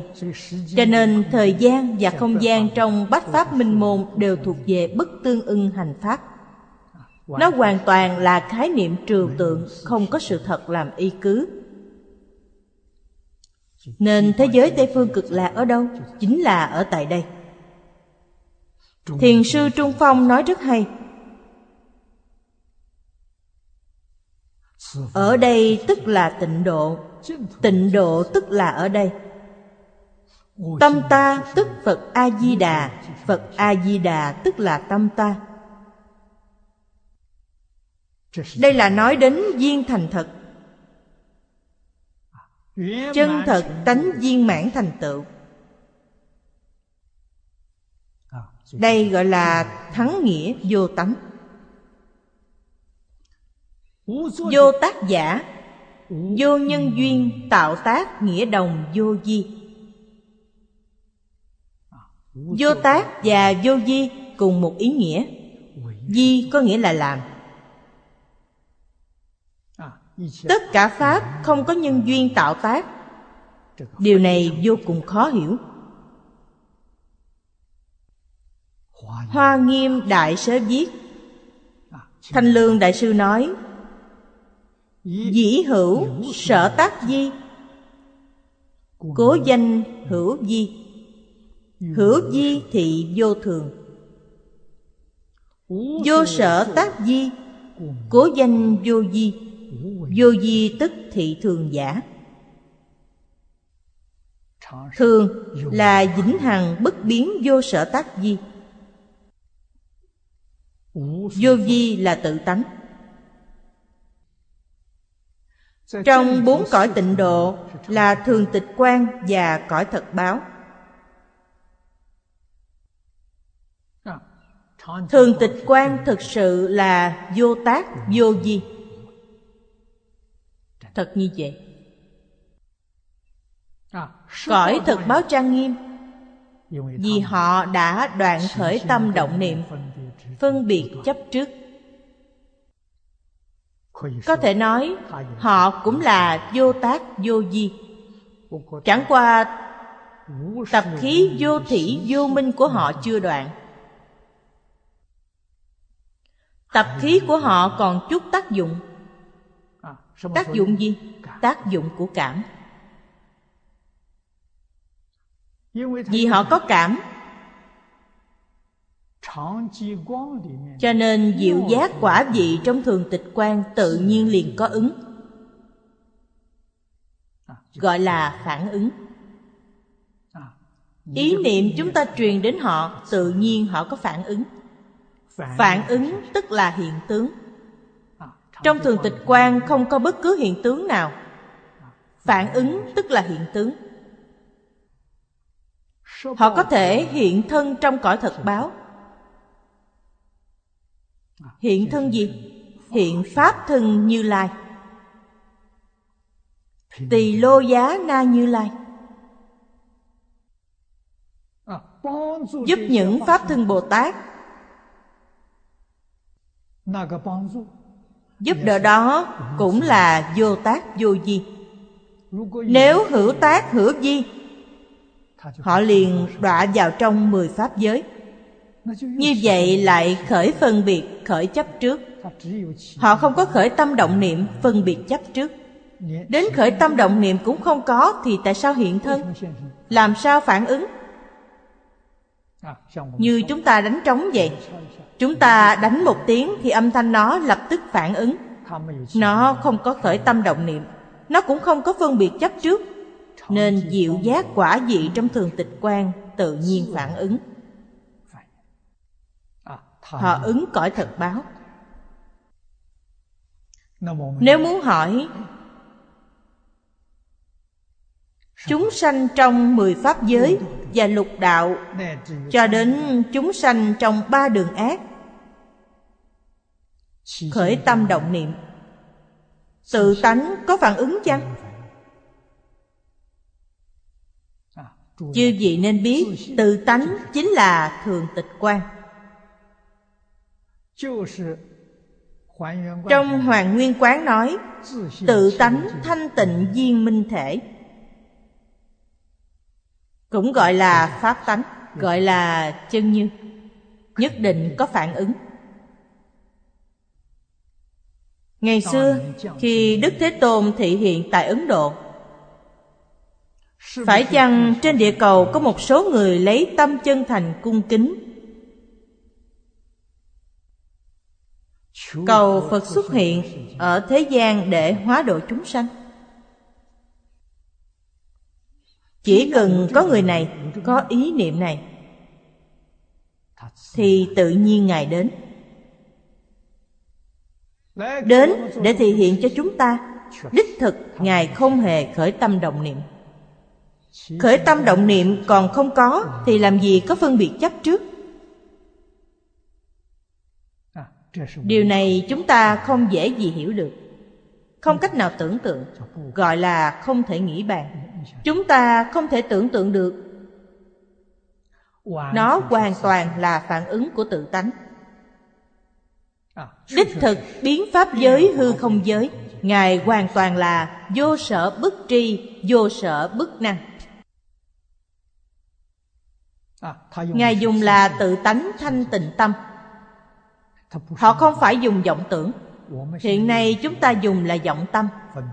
Cho nên thời gian và không gian trong bách pháp minh môn đều thuộc về bất tương ưng hành pháp. Nó hoàn toàn là khái niệm trừu tượng, không có sự thật làm y cứ. Nên thế giới tây phương cực lạc ở đâu? Chính là ở tại đây. Thiền sư trung phong nói rất hay Ở đây tức là tịnh độ. Tịnh độ tức là ở đây. Tâm ta tức Phật A-di-đà. Phật A-di-đà tức là tâm ta. Đây là nói đến viên thành thật. Chân thật tánh viên mãn thành tựu. Đây gọi là thắng nghĩa vô tánh. Vô tác giả. Vô nhân duyên tạo tác nghĩa đồng vô di. Vô tác và vô di cùng một ý nghĩa. Di có nghĩa là làm. Tất cả Pháp không có nhân duyên tạo tác. Điều này vô cùng khó hiểu. Hoa Nghiêm. Đại Sớ viết. Thanh Lương Đại Sư nói Dĩ hữu sở tác di. Cố danh hữu di. Hữu di thị vô thường. Vô sở tác di, Cố danh vô di. Vô di tức thị thường giả. Thường là vĩnh hằng bất biến vô sở tác di. Vô di là tự tánh. trong bốn cõi tịnh độ là thường tịch quan và cõi thật báo. Thường tịch quan thực sự là vô tác, vô di. Thật như vậy. Cõi thực báo trang nghiêm, vì họ đã đoạn khởi tâm động niệm, phân biệt chấp trước có thể nói, họ cũng là vô tác vô di. Chẳng qua, tập khí vô thủy, vô minh của họ chưa đoạn. Tập khí của họ còn chút tác dụng. Tác dụng gì? Tác dụng của cảm. Vì họ có cảm cho nên diệu giác quả vị trong thường tịch quan tự nhiên liền có ứng. À, Gọi là phản ứng. À, Ý niệm chúng ta truyền đến họ tự nhiên họ có phản ứng. Phản ứng tức là hiện tướng. À, trong thường tịch quan không có bất cứ hiện tướng nào. Phản ứng tức là hiện tướng. Họ có thể hiện thân trong cõi thật báo hiện thân gì? Hiện pháp thân như lai. Tỳ lô giá na như lai. Giúp những pháp thân bồ tát. Giúp đỡ đó cũng là vô tác vô di nếu hữu tác hữu di họ liền đọa vào trong mười pháp giới. Như vậy lại khởi phân biệt, khởi chấp trước. Họ không có khởi tâm động niệm, phân biệt chấp trước. Đến khởi tâm động niệm cũng không có Thì tại sao hiện thân? Làm sao phản ứng? Như chúng ta đánh trống vậy Chúng ta đánh một tiếng thì âm thanh nó lập tức phản ứng. Nó không có khởi tâm động niệm Nó cũng không có phân biệt chấp trước. Nên diệu giác quả dị trong thường tịch quan tự nhiên phản ứng họ ứng cõi thật báo. Nếu muốn hỏi chúng sanh trong mười pháp giới và lục đạo cho đến chúng sanh trong ba đường ác khởi tâm động niệm. Tự tánh có phản ứng chăng? Chư vị nên biết tự tánh chính là thường tịch quan. Trong Hoàng Nguyên Quán nói Tự tánh thanh tịnh viên minh thể. Cũng gọi là Pháp tánh Gọi là chân như. Nhất định có phản ứng. Ngày xưa khi Đức Thế Tôn thị hiện tại Ấn Độ Phải chăng trên địa cầu có một số người lấy tâm chân thành cung kính? cầu Phật xuất hiện ở thế gian để hóa độ chúng sanh. Chỉ cần có người này, có ý niệm này, thì tự nhiên Ngài đến. Đến để thể hiện cho chúng ta, Đích thực Ngài không hề khởi tâm động niệm Khởi tâm động niệm còn không có Thì làm gì có phân biệt chấp trước điều này chúng ta không dễ gì hiểu được. Không cách nào tưởng tượng gọi là không thể nghĩ bàn. Chúng ta không thể tưởng tượng được. Nó hoàn toàn là phản ứng của tự tánh. Đích thực biến pháp giới hư không giới ngài hoàn toàn là vô sở bất tri vô sở bất năng. Ngài dùng là tự tánh thanh tịnh tâm. Họ không phải dùng vọng tưởng. Hiện nay chúng ta dùng là vọng tâm.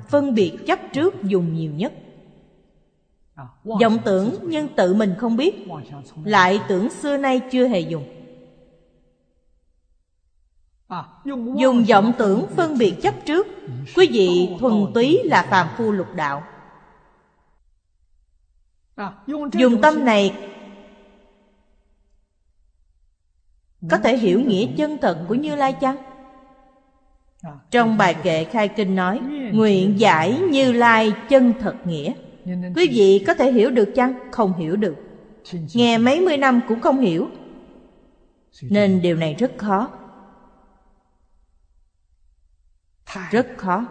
Phân biệt chấp trước dùng nhiều nhất. Vọng tưởng nhưng tự mình không biết. Lại tưởng xưa nay chưa hề dùng. Dùng vọng tưởng phân biệt chấp trước. Quý vị thuần túy là phàm phu lục đạo. Dùng tâm này Có thể hiểu nghĩa chân thật của Như Lai chăng? Trong bài kệ khai kinh nói, Nguyện giải Như Lai chân thật nghĩa Quý vị có thể hiểu được chăng? Không hiểu được Nghe mấy mươi năm cũng không hiểu Nên điều này rất khó Rất khó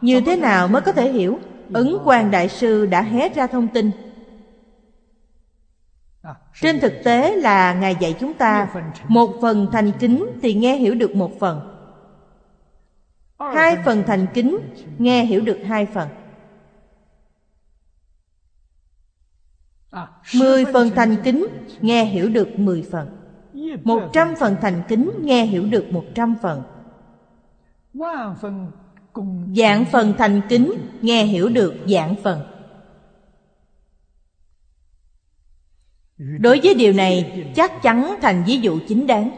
Như thế nào mới có thể hiểu? Ứng quan đại sư đã hé ra thông tin trên thực tế là Ngài dạy chúng ta Một phần thành kính. thì nghe hiểu được một phần. Hai phần thành kính nghe hiểu được hai phần. Mười phần thành kính nghe hiểu được mười phần. Một trăm phần thành kính nghe hiểu được một trăm phần. Dạng phần thành kính nghe hiểu được dạng phần. đối với điều này, chắc chắn thành ví dụ chính đáng.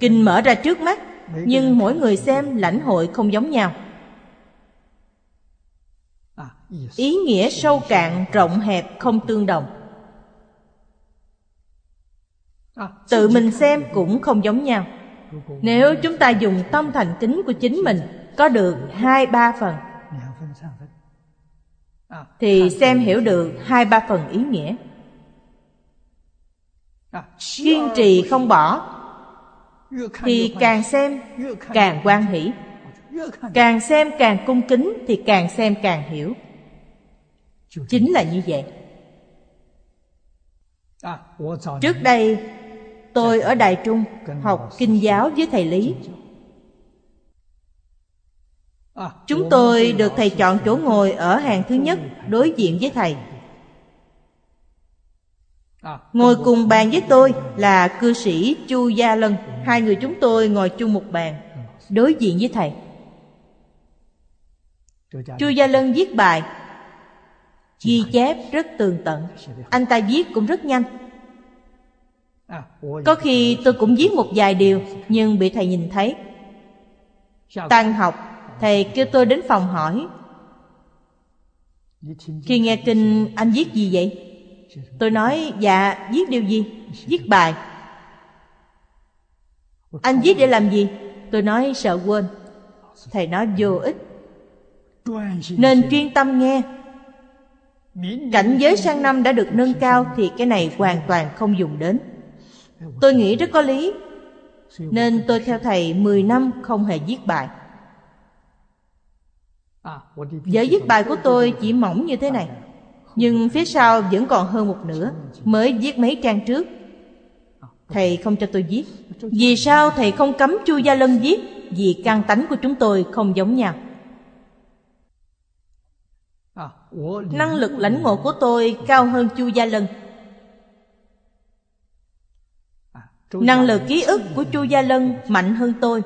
Kinh mở ra trước mắt, nhưng mỗi người xem lãnh hội không giống nhau. Ý nghĩa sâu cạn, rộng hẹp, không tương đồng. Tự mình xem cũng không giống nhau. Nếu chúng ta dùng tâm thành kính của chính mình, có được hai, ba phần thì xem hiểu được hai ba phần ý nghĩa. Kiên trì không bỏ thì càng xem càng quan hỷ. Càng xem càng cung kính thì càng xem càng hiểu. Chính là như vậy. Trước đây tôi ở đài trung học kinh giáo với thầy lý. Chúng tôi được thầy chọn chỗ ngồi ở hàng thứ nhất đối diện với thầy. Ngồi cùng bàn với tôi là cư sĩ Chu Gia Lân. Hai người chúng tôi ngồi chung một bàn Đối diện với thầy. Chu Gia Lân viết bài, Ghi chép rất tường tận. Anh ta viết cũng rất nhanh. Có khi tôi cũng viết một vài điều, Nhưng bị thầy nhìn thấy. Tăng học Thầy kêu tôi đến phòng hỏi. Khi nghe kinh anh viết gì vậy? Tôi nói dạ viết điều gì? Viết bài. Anh viết để làm gì? Tôi nói, sợ quên. Thầy nói, vô ích. Nên chuyên tâm nghe. Cảnh giới sang năm đã được nâng cao Thì cái này hoàn toàn không dùng đến. Tôi nghĩ rất có lý. Nên tôi theo thầy 10 năm không hề viết bài. Giấy viết bài của tôi chỉ mỏng như thế này, Nhưng phía sau vẫn còn hơn một nửa Mới viết mấy trang trước. Thầy không cho tôi viết. Vì sao thầy không cấm Chu Gia Lân viết? Vì căn tánh của chúng tôi không giống nhau. Năng lực lãnh ngộ của tôi cao hơn Chu Gia Lân. Năng lực ký ức của Chu Gia Lân mạnh hơn tôi.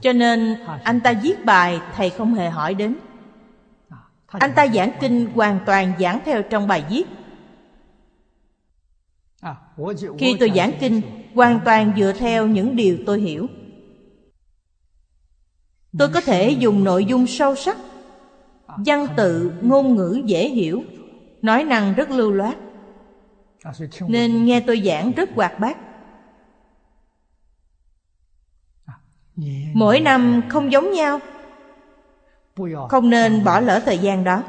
Cho nên anh ta viết bài thầy không hề hỏi đến. Anh ta giảng kinh hoàn toàn giảng theo trong bài viết. Khi tôi giảng kinh hoàn toàn dựa theo những điều tôi hiểu. Tôi có thể dùng nội dung sâu sắc Văn tự, ngôn ngữ dễ hiểu Nói năng rất lưu loát. Nên nghe tôi giảng rất hoạt bát. Mỗi năm không giống nhau. Không nên bỏ lỡ thời gian đó.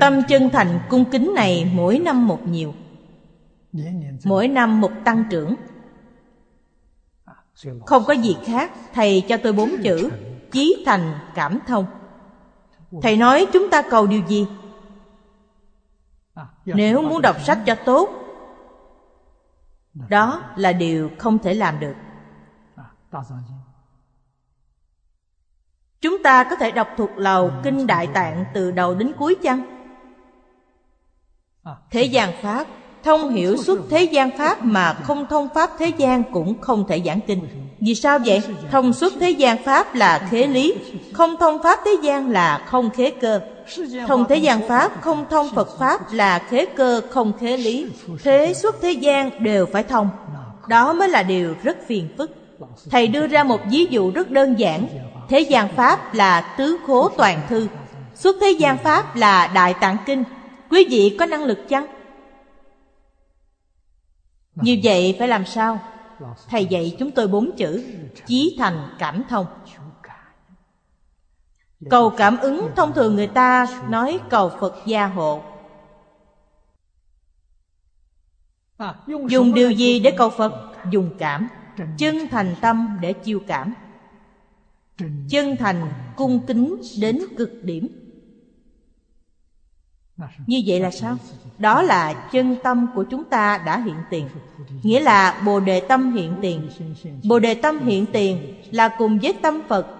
Tâm chân thành cung kính này mỗi năm một nhiều. Mỗi năm một tăng trưởng. Không có gì khác Thầy cho tôi bốn chữ Chí thành cảm thông. Thầy nói chúng ta cầu điều gì? Nếu muốn đọc sách cho tốt Đó là điều không thể làm được. Chúng ta có thể đọc thuộc lầu Kinh Đại Tạng từ đầu đến cuối chăng? Thế gian Pháp. Thông hiểu suốt thế gian Pháp mà không thông Pháp thế gian cũng không thể giảng kinh. Vì sao vậy? Thông suốt thế gian Pháp là khế lý. Không thông Pháp thế gian là không khế cơ Thông thế gian Pháp không thông Phật Pháp là khế cơ không khế lý. Thế suốt thế gian đều phải thông. Đó mới là điều rất phiền phức. Thầy đưa ra một ví dụ rất đơn giản. Thế gian Pháp là tứ khố toàn thư. Suốt thế gian Pháp là Đại Tạng Kinh. Quý vị có năng lực chăng? Như vậy phải làm sao? Thầy dạy chúng tôi bốn chữ Chí thành cảm thông Cầu cảm ứng, thông thường người ta nói cầu Phật gia hộ. Dùng điều gì để cầu Phật? Dùng cảm. Chân thành tâm để chiêu cảm. Chân thành cung kính đến cực điểm. Như vậy là sao? Đó là chân tâm của chúng ta đã hiện tiền. Nghĩa là Bồ Đề Tâm hiện tiền. Bồ Đề Tâm hiện tiền là cùng với tâm Phật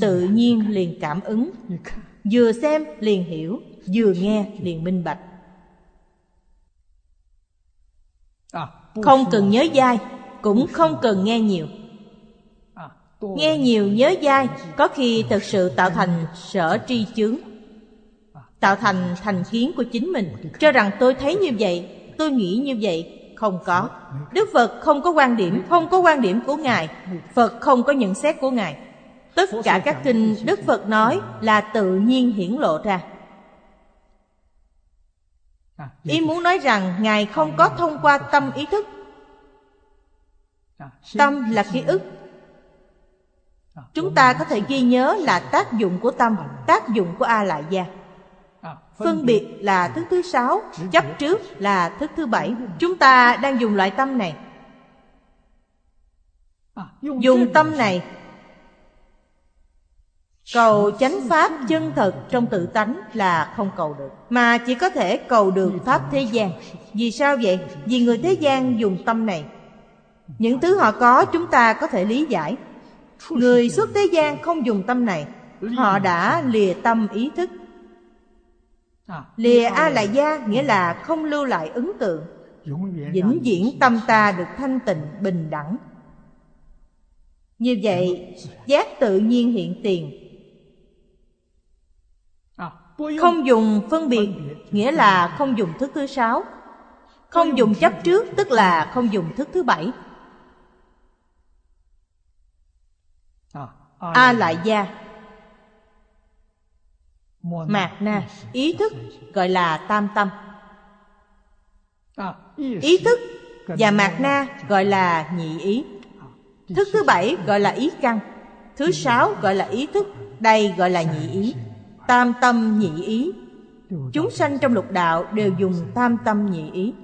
Tự nhiên liền cảm ứng. Vừa xem liền hiểu, Vừa nghe liền minh bạch. Không cần nhớ dai, Cũng không cần nghe nhiều. Nghe nhiều nhớ dai, Có khi thật sự tạo thành sở tri chướng, Tạo thành thành kiến của chính mình. Cho rằng tôi thấy như vậy, Tôi nghĩ như vậy, Không có. Đức Phật không có quan điểm, Không có quan điểm của Ngài. Phật không có nhận xét của Ngài. Tất cả các kinh Đức Phật nói là tự nhiên hiển lộ ra. Ý muốn nói rằng Ngài không có thông qua tâm ý thức. Tâm là ký ức. Chúng ta có thể ghi nhớ là tác dụng của tâm Tác dụng của A Lại Gia. Phân biệt. là thức thứ sáu Chấp trước là thức thứ bảy. Chúng ta đang dùng loại tâm này. Dùng tâm này Cầu chánh pháp chân thật trong tự tánh là không cầu được. Mà chỉ có thể cầu được pháp thế gian. Vì sao vậy? Vì người thế gian dùng tâm này. Những thứ họ có, chúng ta có thể lý giải. Người xuất thế gian không dùng tâm này. Họ đã lìa tâm ý thức. Lìa A lại gia nghĩa là không lưu lại ấn tượng. Vĩnh viễn tâm ta được thanh tịnh, bình đẳng. Như vậy, giác tự nhiên hiện tiền. Không dùng phân biệt, Nghĩa là không dùng thức thứ sáu. Không dùng chấp trước, Tức là không dùng thức thứ bảy. A lại gia. Mạt na, Ý thức, gọi là tam tâm. Ý thức và mạt na gọi là nhị ý. Thức thứ bảy gọi là ý căn. Thứ sáu gọi là ý thức, đây gọi là nhị ý tam tâm nhị ý. Chúng sanh trong lục đạo đều dùng tam tâm nhị ý.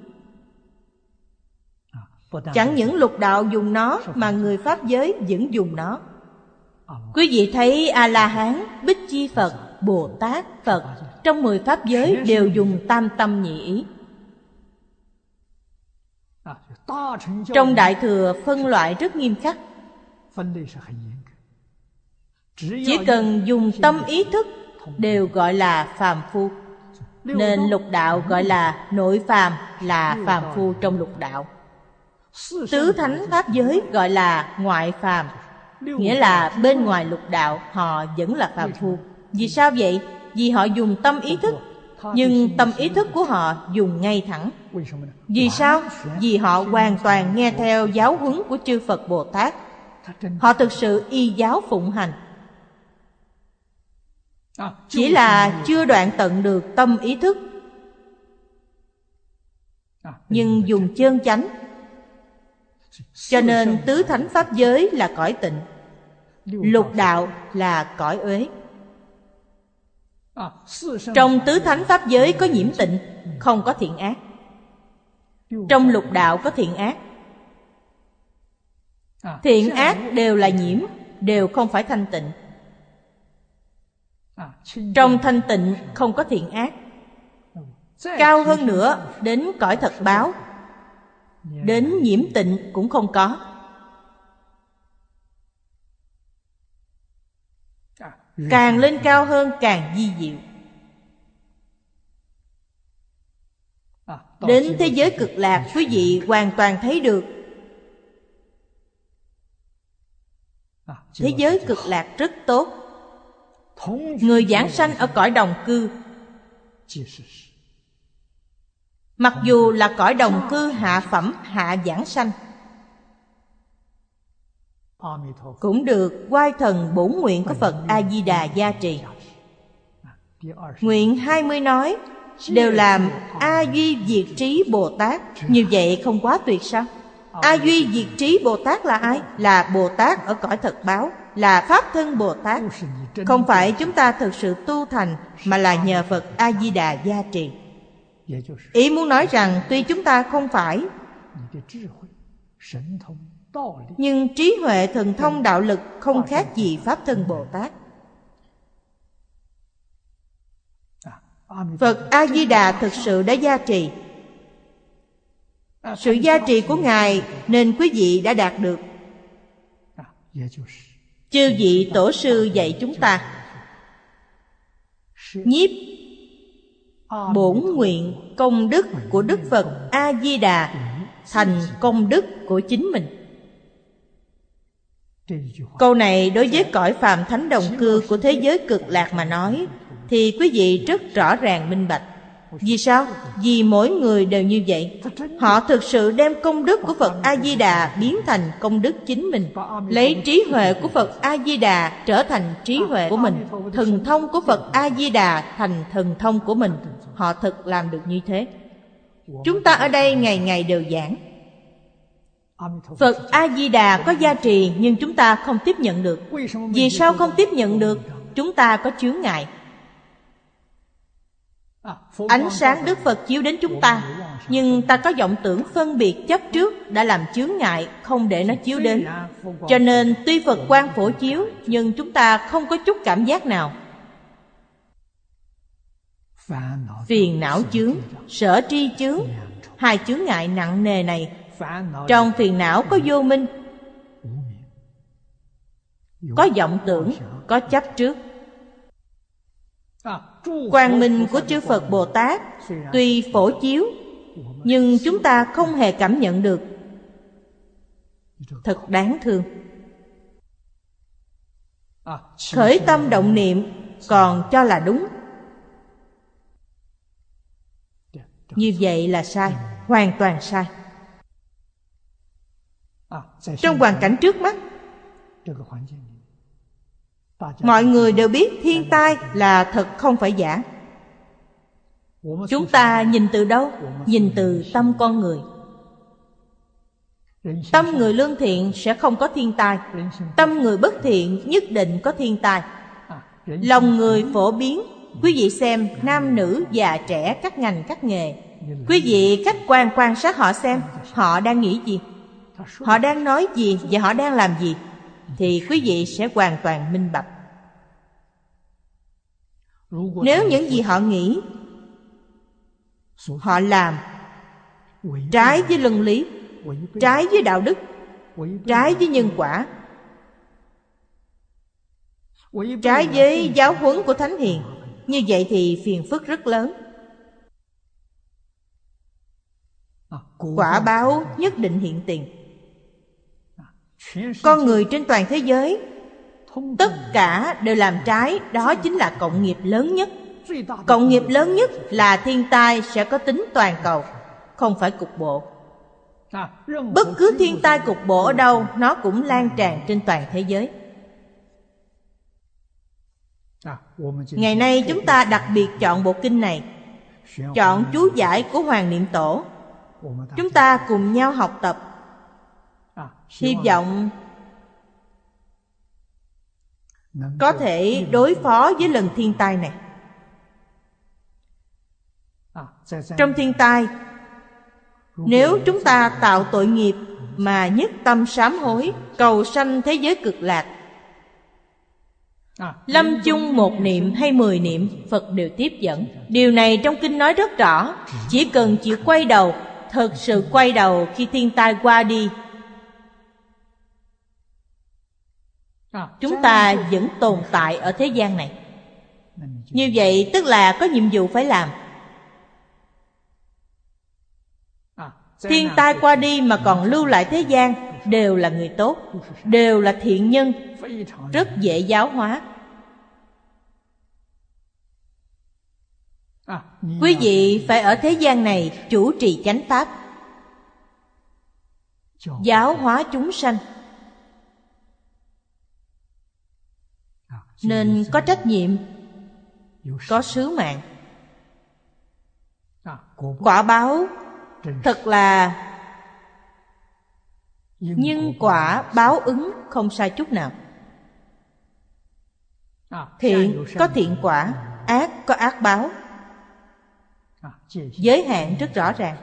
Chẳng những lục đạo dùng nó mà người pháp giới vẫn dùng nó. Quý vị thấy a la hán bích chi phật bồ tát phật trong mười pháp giới đều dùng tam tâm nhị ý. Trong đại thừa phân loại rất nghiêm khắc. Chỉ cần dùng tâm ý thức đều gọi là phàm phu. Nên lục đạo gọi là nội phàm, là phàm phu trong lục đạo. Tứ thánh pháp giới gọi là ngoại phàm, nghĩa là bên ngoài lục đạo họ vẫn là phàm phu. Vì sao vậy? Vì họ dùng tâm ý thức, nhưng tâm ý thức của họ dùng ngay thẳng. Vì sao? Vì họ hoàn toàn nghe theo giáo huấn của chư phật bồ tát. Họ thực sự y giáo phụng hành chỉ là chưa đoạn tận được tâm ý thức. Nhưng dùng chân chánh. Cho nên tứ thánh pháp giới là cõi tịnh. Lục đạo là cõi uế. Trong tứ thánh pháp giới có nhiễm tịnh không có thiện ác. Trong lục đạo có thiện ác. Thiện ác đều là nhiễm đều không phải thanh tịnh trong thanh tịnh không có thiện ác. Cao hơn nữa đến cõi thật báo. Đến nhiễm tịnh cũng không có. Càng lên cao hơn càng di diệu. Đến thế giới cực lạc quý vị hoàn toàn thấy được. Thế giới cực lạc rất tốt người giảng sanh ở cõi đồng cư mặc dù là cõi đồng cư hạ phẩm hạ giảng sanh cũng được quay thần bổn nguyện của Phật A Di Đà gia trì. Nguyện 20 nói đều làm A Duy Diệt Trí Bồ Tát, như vậy không quá tuyệt sao? A Duy Diệt Trí Bồ Tát là ai? Là Bồ Tát ở cõi thật báo, là pháp thân Bồ Tát. Không phải chúng ta thực sự tu thành mà là nhờ Phật A Di Đà gia trì. Ý muốn nói rằng tuy chúng ta không phải nhưng trí huệ thần thông đạo lực không khác gì pháp thân bồ tát. Phật a di đà thực sự đã gia trì. Sự gia trì của ngài nên quý vị đã đạt được chư vị tổ sư dạy chúng ta. Nhiếp bổn nguyện công đức của đức phật a di đà thành công đức của chính mình. Câu này đối với cõi phàm thánh đồng cư của thế giới cực lạc mà nói Thì quý vị rất rõ ràng minh bạch. Vì sao? Vì mỗi người đều như vậy. Họ thực sự đem công đức của Phật A-di-đà biến thành công đức chính mình, Lấy trí huệ của Phật A-di-đà trở thành trí huệ của mình, Thần thông của Phật A-di-đà thành thần thông của mình. Họ thực làm được như thế. Chúng ta ở đây ngày ngày đều giảng. Phật A-di-đà có gia trì nhưng chúng ta không tiếp nhận được. Vì sao không tiếp nhận được? Chúng ta có chướng ngại. Ánh sáng Đức Phật chiếu đến chúng ta Nhưng ta có vọng tưởng phân biệt chấp trước Đã làm chướng ngại không để nó chiếu đến. Cho nên tuy Phật quan phổ chiếu Nhưng chúng ta không có chút cảm giác nào. Phiền não chướng, sở tri chướng Hai chướng ngại nặng nề này. Trong phiền não có vô minh có vọng tưởng có chấp trước quang minh của chư phật bồ tát tuy phổ chiếu, nhưng chúng ta không hề cảm nhận được. Thật đáng thương. Khởi tâm động niệm còn cho là đúng. Như vậy là sai, hoàn toàn sai. Trong hoàn cảnh trước mắt mọi người đều biết thiên tai là thật không phải giả. Chúng ta nhìn từ đâu? Nhìn từ tâm con người. Tâm người lương thiện sẽ không có thiên tai. Tâm người bất thiện nhất định có thiên tai. Lòng người phổ biến. Quý vị xem, nam, nữ già trẻ, các ngành, các nghề. Quý vị khách quan quan sát họ xem, họ đang nghĩ gì? Họ đang nói gì và họ đang làm gì? Thì quý vị sẽ hoàn toàn minh bạch. Nếu những gì họ nghĩ, họ làm trái với luân lý, trái với đạo đức, trái với nhân quả, trái với giáo huấn của thánh hiền, như vậy thì phiền phức rất lớn. Quả báo nhất định hiện tiền con người trên toàn thế giới tất cả đều làm trái đó chính là cộng nghiệp lớn nhất. Cộng nghiệp lớn nhất là thiên tai sẽ có tính toàn cầu không phải cục bộ. Bất cứ thiên tai cục bộ ở đâu nó cũng lan tràn trên toàn thế giới. Ngày nay chúng ta đặc biệt chọn bộ kinh này chọn chú giải của hoàng niệm tổ. Chúng ta cùng nhau học tập hy vọng có thể đối phó với lần thiên tai này. Trong thiên tai nếu chúng ta tạo tội nghiệp mà nhất tâm sám hối cầu sanh thế giới cực lạc lâm chung một niệm hay mười niệm phật đều tiếp dẫn. Điều này trong kinh nói rất rõ. Chỉ cần chịu quay đầu thật sự quay đầu khi thiên tai qua đi chúng ta vẫn tồn tại ở thế gian này. Như vậy tức là có nhiệm vụ phải làm. Thiên tai qua đi mà còn lưu lại thế gian đều là người tốt đều là thiện nhân rất dễ giáo hóa. Quý vị phải ở thế gian này chủ trì chánh pháp. Giáo hóa chúng sanh nên có trách nhiệm, có sứ mạng. Quả báo thật là nhưng quả báo ứng không sai chút nào. Thiện có thiện quả, ác có ác báo. Giới hạn rất rõ ràng.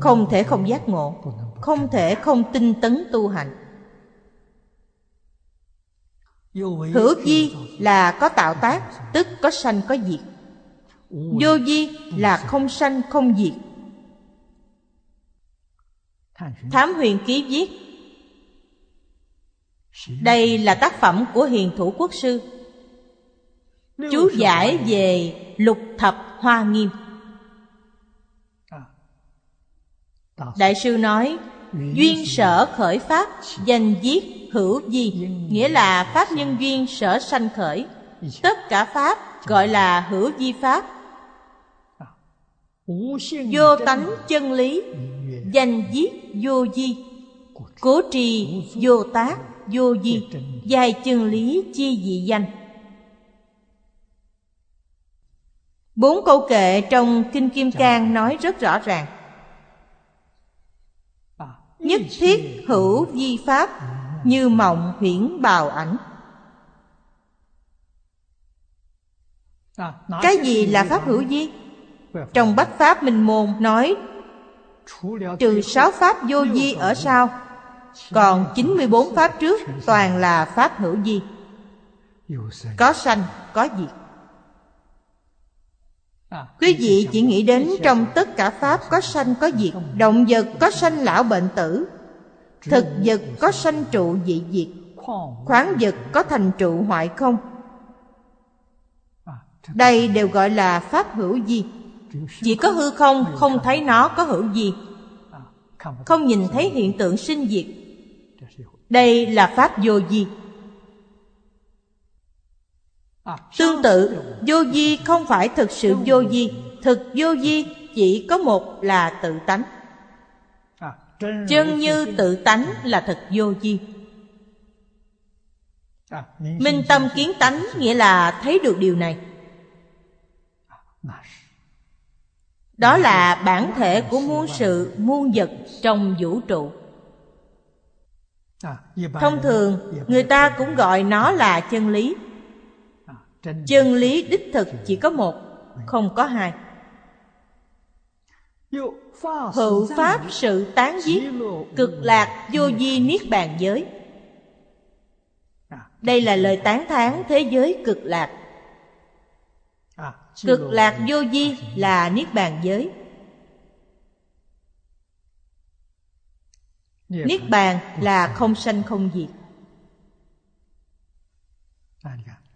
Không thể không giác ngộ, không thể không tinh tấn tu hành hữu di là có tạo tác, tức có sanh có diệt. Vô di là không sanh không diệt. Thám huyền ký viết, đây là tác phẩm của hiền thủ quốc sư. Chú giải về lục thập hoa nghiêm. Đại sư nói, duyên sở khởi pháp, danh viết hữu di nghĩa là pháp nhân duyên sở sanh khởi. Tất cả pháp gọi là hữu di pháp. Vô tánh chân lý, danh viết vô di. Cố trì vô tác vô di. Dài chân lý chi dị danh. Bốn câu kệ trong kinh kim cang nói rất rõ ràng. Nhất thiết hữu di pháp như mộng huyễn bào ảnh. Cái gì là pháp hữu di trong bách pháp minh môn nói trừ sáu pháp vô di ở sau còn 94 pháp trước toàn là pháp hữu di có sanh có diệt. Quý vị chỉ nghĩ đến trong tất cả pháp có sanh có diệt động vật có sanh lão bệnh tử thực vật có sanh trụ dị diệt, khoáng vật có thành trụ hoại không? Đây đều gọi là pháp hữu di chỉ có hư không không thấy nó có hữu gì không nhìn thấy hiện tượng sinh diệt. Đây là pháp vô di tương tự, vô di không phải thực sự vô di thực vô di chỉ có một là tự tánh chân như tự tánh là thật vô di minh tâm kiến tánh nghĩa là thấy được điều này. Đó là bản thể của muôn sự muôn vật trong vũ trụ. Thông thường người ta cũng gọi nó là chân lý. Chân lý đích thực chỉ có một không có hai hữu pháp sự tán giết, cực lạc vô di niết bàn giới. Đây là lời tán thán thế giới cực lạc. Cực lạc vô di là niết bàn giới. Niết bàn là không sanh không diệt.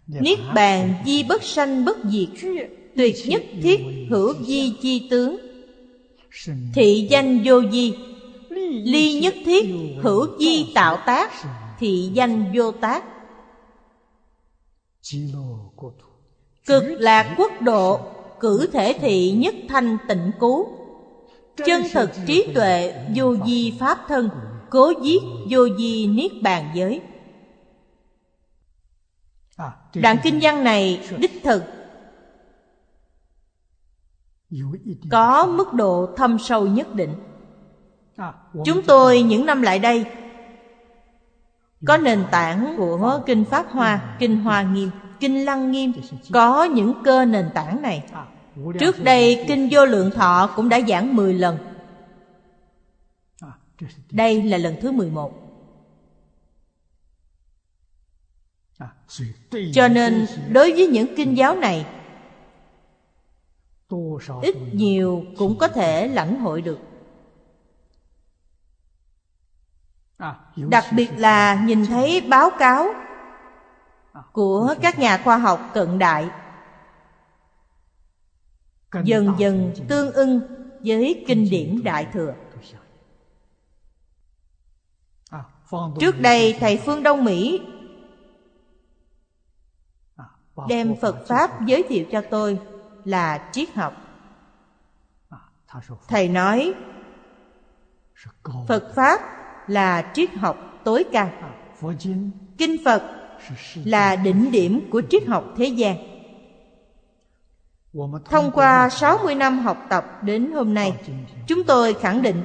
Niết bàn di bất sanh bất diệt, tuyệt nhất thiết hữu di chi tướng thị danh vô di. Ly nhất thiết hữu di tạo tác. thị danh vô tác. Cực lạc quốc độ cử thể thị nhất thanh tịnh cứu chân thực trí tuệ vô di pháp thân. cố giết vô di niết bàn giới. đoạn kinh văn này đích thực có mức độ thâm sâu nhất định. Chúng tôi những năm lại đây có nền tảng của kinh pháp hoa kinh hoa nghiêm kinh lăng nghiêm có những cơ nền tảng này. Trước đây kinh vô lượng thọ cũng đã giảng 10 lần. Đây là lần thứ 11 cho nên đối với những kinh giáo này ít nhiều cũng có thể lãnh hội được. Đặc biệt là nhìn thấy báo cáo của các nhà khoa học cận đại, dần dần tương ưng với kinh điển đại thừa. Trước đây, thầy phương đông mỹ đem phật pháp giới thiệu cho tôi là triết học thầy nói phật pháp là triết học tối cao. Kinh phật là đỉnh điểm của triết học thế gian. Thông qua 60 năm học tập đến hôm nay chúng tôi khẳng định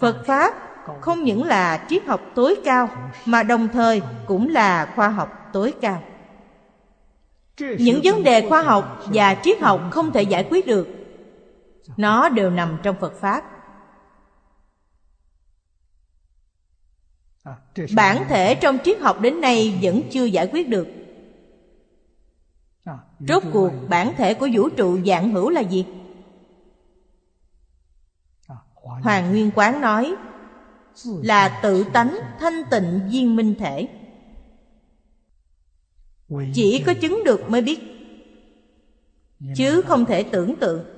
phật pháp không những là triết học tối cao mà đồng thời cũng là khoa học tối cao. Những vấn đề khoa học và triết học không thể giải quyết được nó đều nằm trong phật pháp. Bản thể trong triết học đến nay vẫn chưa giải quyết được. Rốt cuộc, bản thể của vũ trụ dạng hữu là gì? Hoàng nguyên quán nói, là tự tánh thanh tịnh viên minh thể. Chỉ có chứng được mới biết, chứ không thể tưởng tượng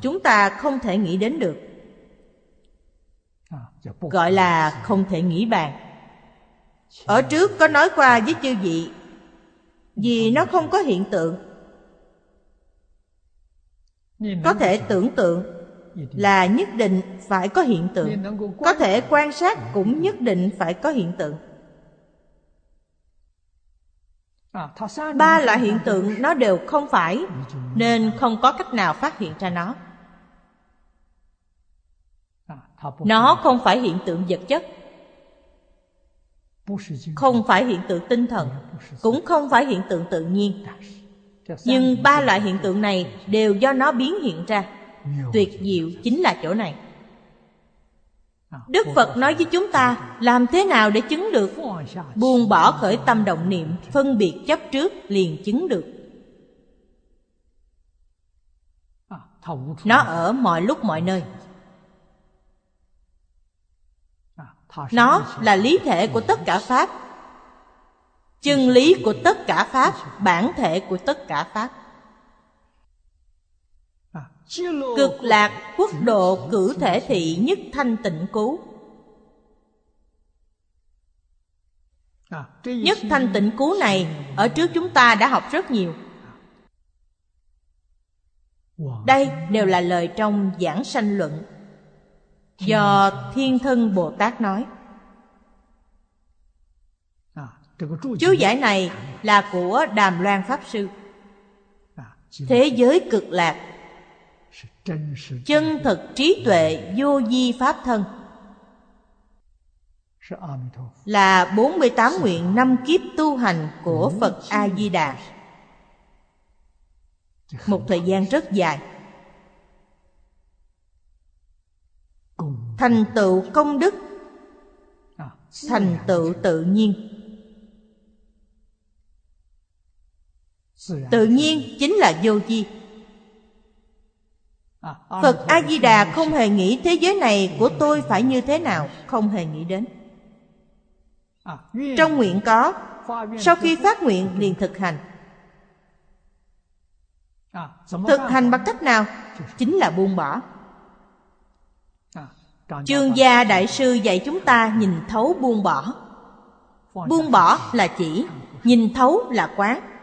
chúng ta không thể nghĩ đến được. Gọi là không thể nghĩ bàn. Ở trước có nói qua với chư vị vì nó không có hiện tượng. Có thể tưởng tượng là nhất định phải có hiện tượng. Có thể quan sát cũng nhất định phải có hiện tượng ba loại hiện tượng nó đều không phải nên không có cách nào phát hiện ra nó. Nó không phải hiện tượng vật chất. Không phải hiện tượng tinh thần cũng không phải hiện tượng tự nhiên. Nhưng ba loại hiện tượng này đều do nó biến hiện ra. Tuyệt diệu chính là chỗ này đức phật nói với chúng ta, làm thế nào để chứng được? Buông bỏ khởi tâm động niệm, phân biệt chấp trước, liền chứng được. Nó ở mọi lúc, mọi nơi. Nó là lý thể của tất cả pháp. Chân lý của tất cả pháp, bản thể của tất cả pháp. Cực lạc quốc độ cử thể thị nhất thanh tịnh cứu Nhất thanh tịnh cứu này Ở trước chúng ta đã học rất nhiều. Đây đều là lời trong giảng sanh luận. Do Thiên Thân Bồ Tát nói. Chú giải này là của Đàm Loan Pháp Sư. Thế giới cực lạc chân thực trí tuệ vô di pháp thân là 48 nguyện năm kiếp tu hành của Phật A Di Đà. Một thời gian rất dài. Thành tựu công đức, thành tựu tự nhiên. Tự nhiên chính là vô di. Phật A-di-đà không hề nghĩ thế giới này của tôi phải như thế nào Không hề nghĩ đến. Trong nguyện có Sau khi phát nguyện liền thực hành. Thực hành bằng cách nào? Chính là buông bỏ. Trương gia đại sư dạy chúng ta nhìn thấu buông bỏ. Buông bỏ là chỉ Nhìn thấu là quán.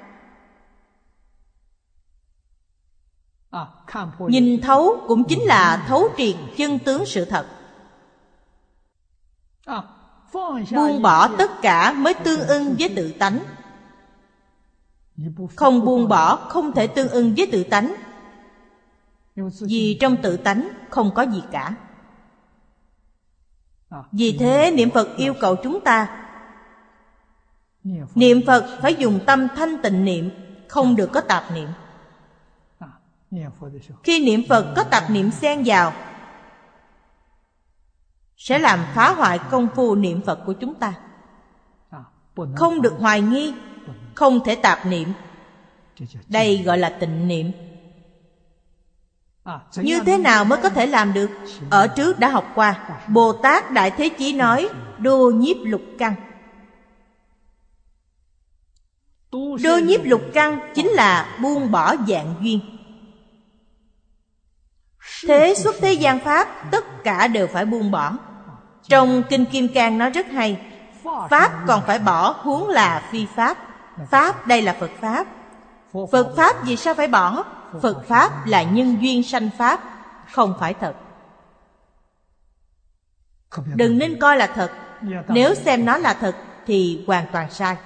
Nhìn thấu cũng chính là thấu triệt chân tướng sự thật. Buông bỏ tất cả mới tương ưng với tự tánh. Không buông bỏ, không thể tương ưng với tự tánh. Vì trong tự tánh không có gì cả. Vì thế niệm Phật yêu cầu chúng ta Niệm Phật phải dùng tâm thanh tịnh niệm, Không được có tạp niệm. Khi niệm Phật có tập niệm xen vào, Sẽ làm phá hoại công phu niệm Phật của chúng ta. Không được hoài nghi, Không thể tạp niệm. Đây gọi là tịnh niệm. Như thế nào mới có thể làm được? Ở trước đã học qua, bồ tát đại thế chí nói, đô nhiếp lục căn. Đô nhiếp lục căn chính là buông bỏ dạng duyên. Thế xuất thế gian Pháp, tất cả đều phải buông bỏ. Trong Kinh Kim Cang nói rất hay, Pháp còn phải bỏ huống là phi Pháp. Pháp đây là Phật Pháp. Phật Pháp vì sao phải bỏ? Phật Pháp là nhân duyên sanh Pháp, Không phải thật. Đừng nên coi là thật. Nếu xem nó là thật thì hoàn toàn sai.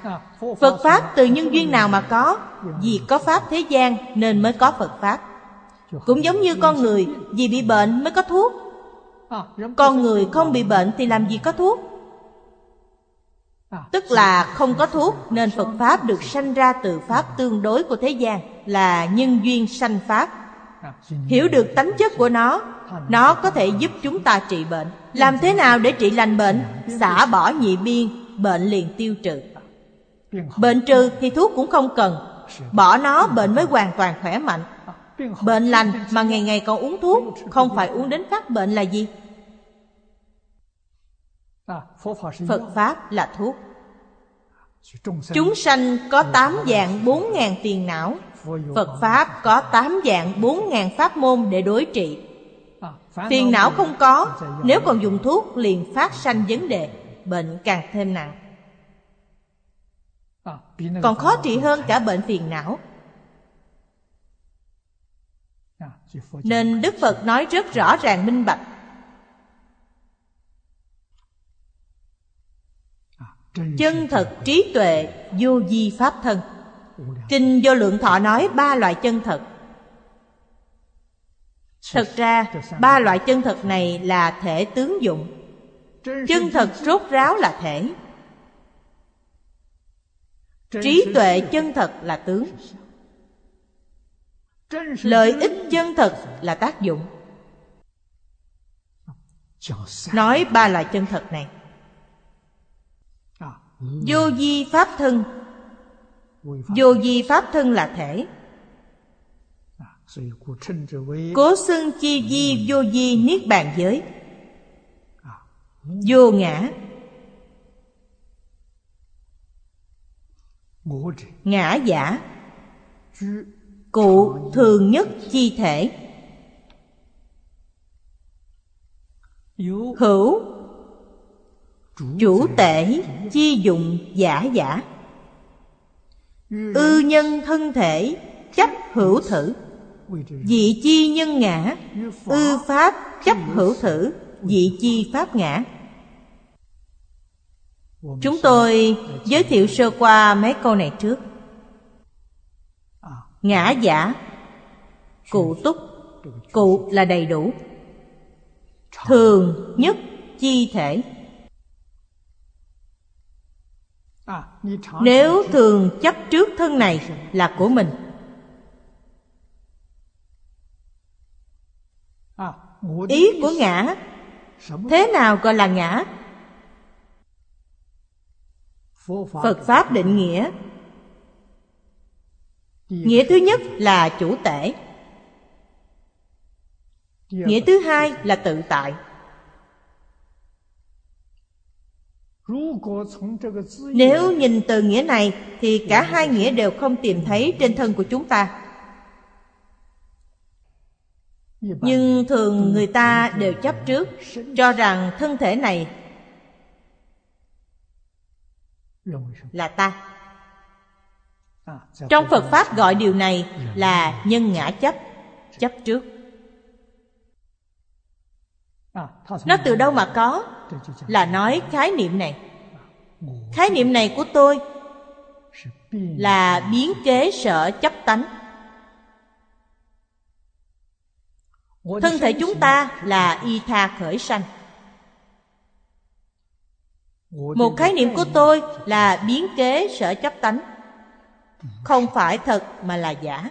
Phật Pháp từ nhân duyên nào mà có? Vì có Pháp thế gian nên mới có Phật Pháp. Cũng giống như con người, Vì bị bệnh mới có thuốc. Con người không bị bệnh thì làm gì có thuốc? Tức là không có thuốc Nên Phật Pháp được sanh ra từ Pháp tương đối của thế gian Là nhân duyên sanh Pháp. Hiểu được tánh chất của nó Nó có thể giúp chúng ta trị bệnh. Làm thế nào để trị lành bệnh? Xả bỏ nhị biên, Bệnh liền tiêu trừ. Bệnh trừ thì thuốc cũng không cần. Bỏ nó, bệnh mới hoàn toàn khỏe mạnh. Bệnh lành mà ngày ngày còn uống thuốc, Không phải uống đến phát bệnh là gì? Phật Pháp là thuốc. Chúng sanh có tám dạng bốn ngàn tiền não. Phật Pháp có tám dạng bốn ngàn pháp môn để đối trị. Tiền não không có, Nếu còn dùng thuốc liền phát sanh vấn đề, Bệnh càng thêm nặng. Còn khó trị hơn cả bệnh phiền não. Nên Đức Phật nói rất rõ ràng minh bạch. Chân thật trí tuệ, vô di pháp thân. Kinh vô lượng thọ nói ba loại chân thật. Thật ra, ba loại chân thật này là thể tướng dụng. Chân thật rốt ráo là thể. Trí tuệ chân thật là tướng lợi ích chân thật là tác dụng. Nói ba loại chân thật này. Vô di pháp thân. Vô di pháp thân. là thể. Cố xưng chi di vô di niết bàn giới. Vô ngã. Ngã giả. Cụ thường nhất chi thể. Hữu, Chủ tể chi dụng giả giả. Ư nhân thân thể chấp hữu thử. Dị chi nhân ngã, Ư pháp chấp hữu thử. Dị chi pháp ngã. Chúng tôi giới thiệu sơ qua mấy câu này trước ngã giả. Cụ túc. Cụ là đầy đủ. Thường nhất chi thể. Nếu thường chấp trước thân này là của mình. Ý của ngã. Thế nào gọi là ngã? Phật pháp định nghĩa Nghĩa thứ nhất là chủ tể. Nghĩa thứ hai là tự tại. Nếu nhìn từ nghĩa này, Thì cả hai nghĩa đều không tìm thấy trên thân của chúng ta. Nhưng thường người ta đều chấp trước, Cho rằng thân thể này Là ta. Trong Phật Pháp gọi điều này là nhân ngã chấp Chấp trước. Nó từ đâu mà có? Là nói khái niệm này. Khái niệm này của tôi Là biến kế sở chấp tánh. Thân thể chúng ta là y tha khởi sanh. Một khái niệm của tôi là biến kế sở chấp tánh không phải thật mà là giả.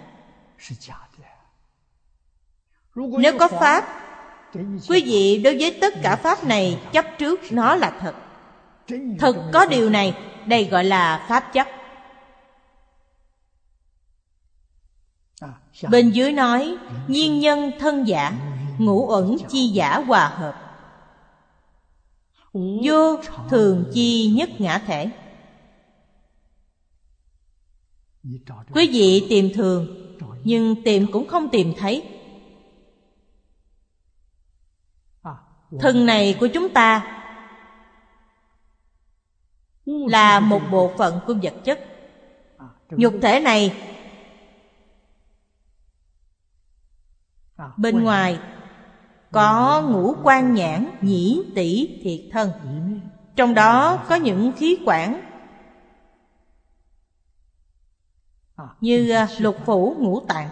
Nếu có pháp quý vị đối với tất cả pháp này chấp trước nó là thật. Thật có điều này đây gọi là pháp chấp. Bên dưới nói nhiên nhân thân giả ngũ ẩn chi giả hòa hợp. Vô thường chi nhất ngã thể quý vị tìm thường, nhưng tìm cũng không tìm thấy. Thân này của chúng ta là một bộ phận của vật chất. Nhục thể này bên ngoài có ngũ quan nhãn nhĩ tỷ thiệt thân. Trong đó có những khí quản Như à, lục phủ ngũ tạng.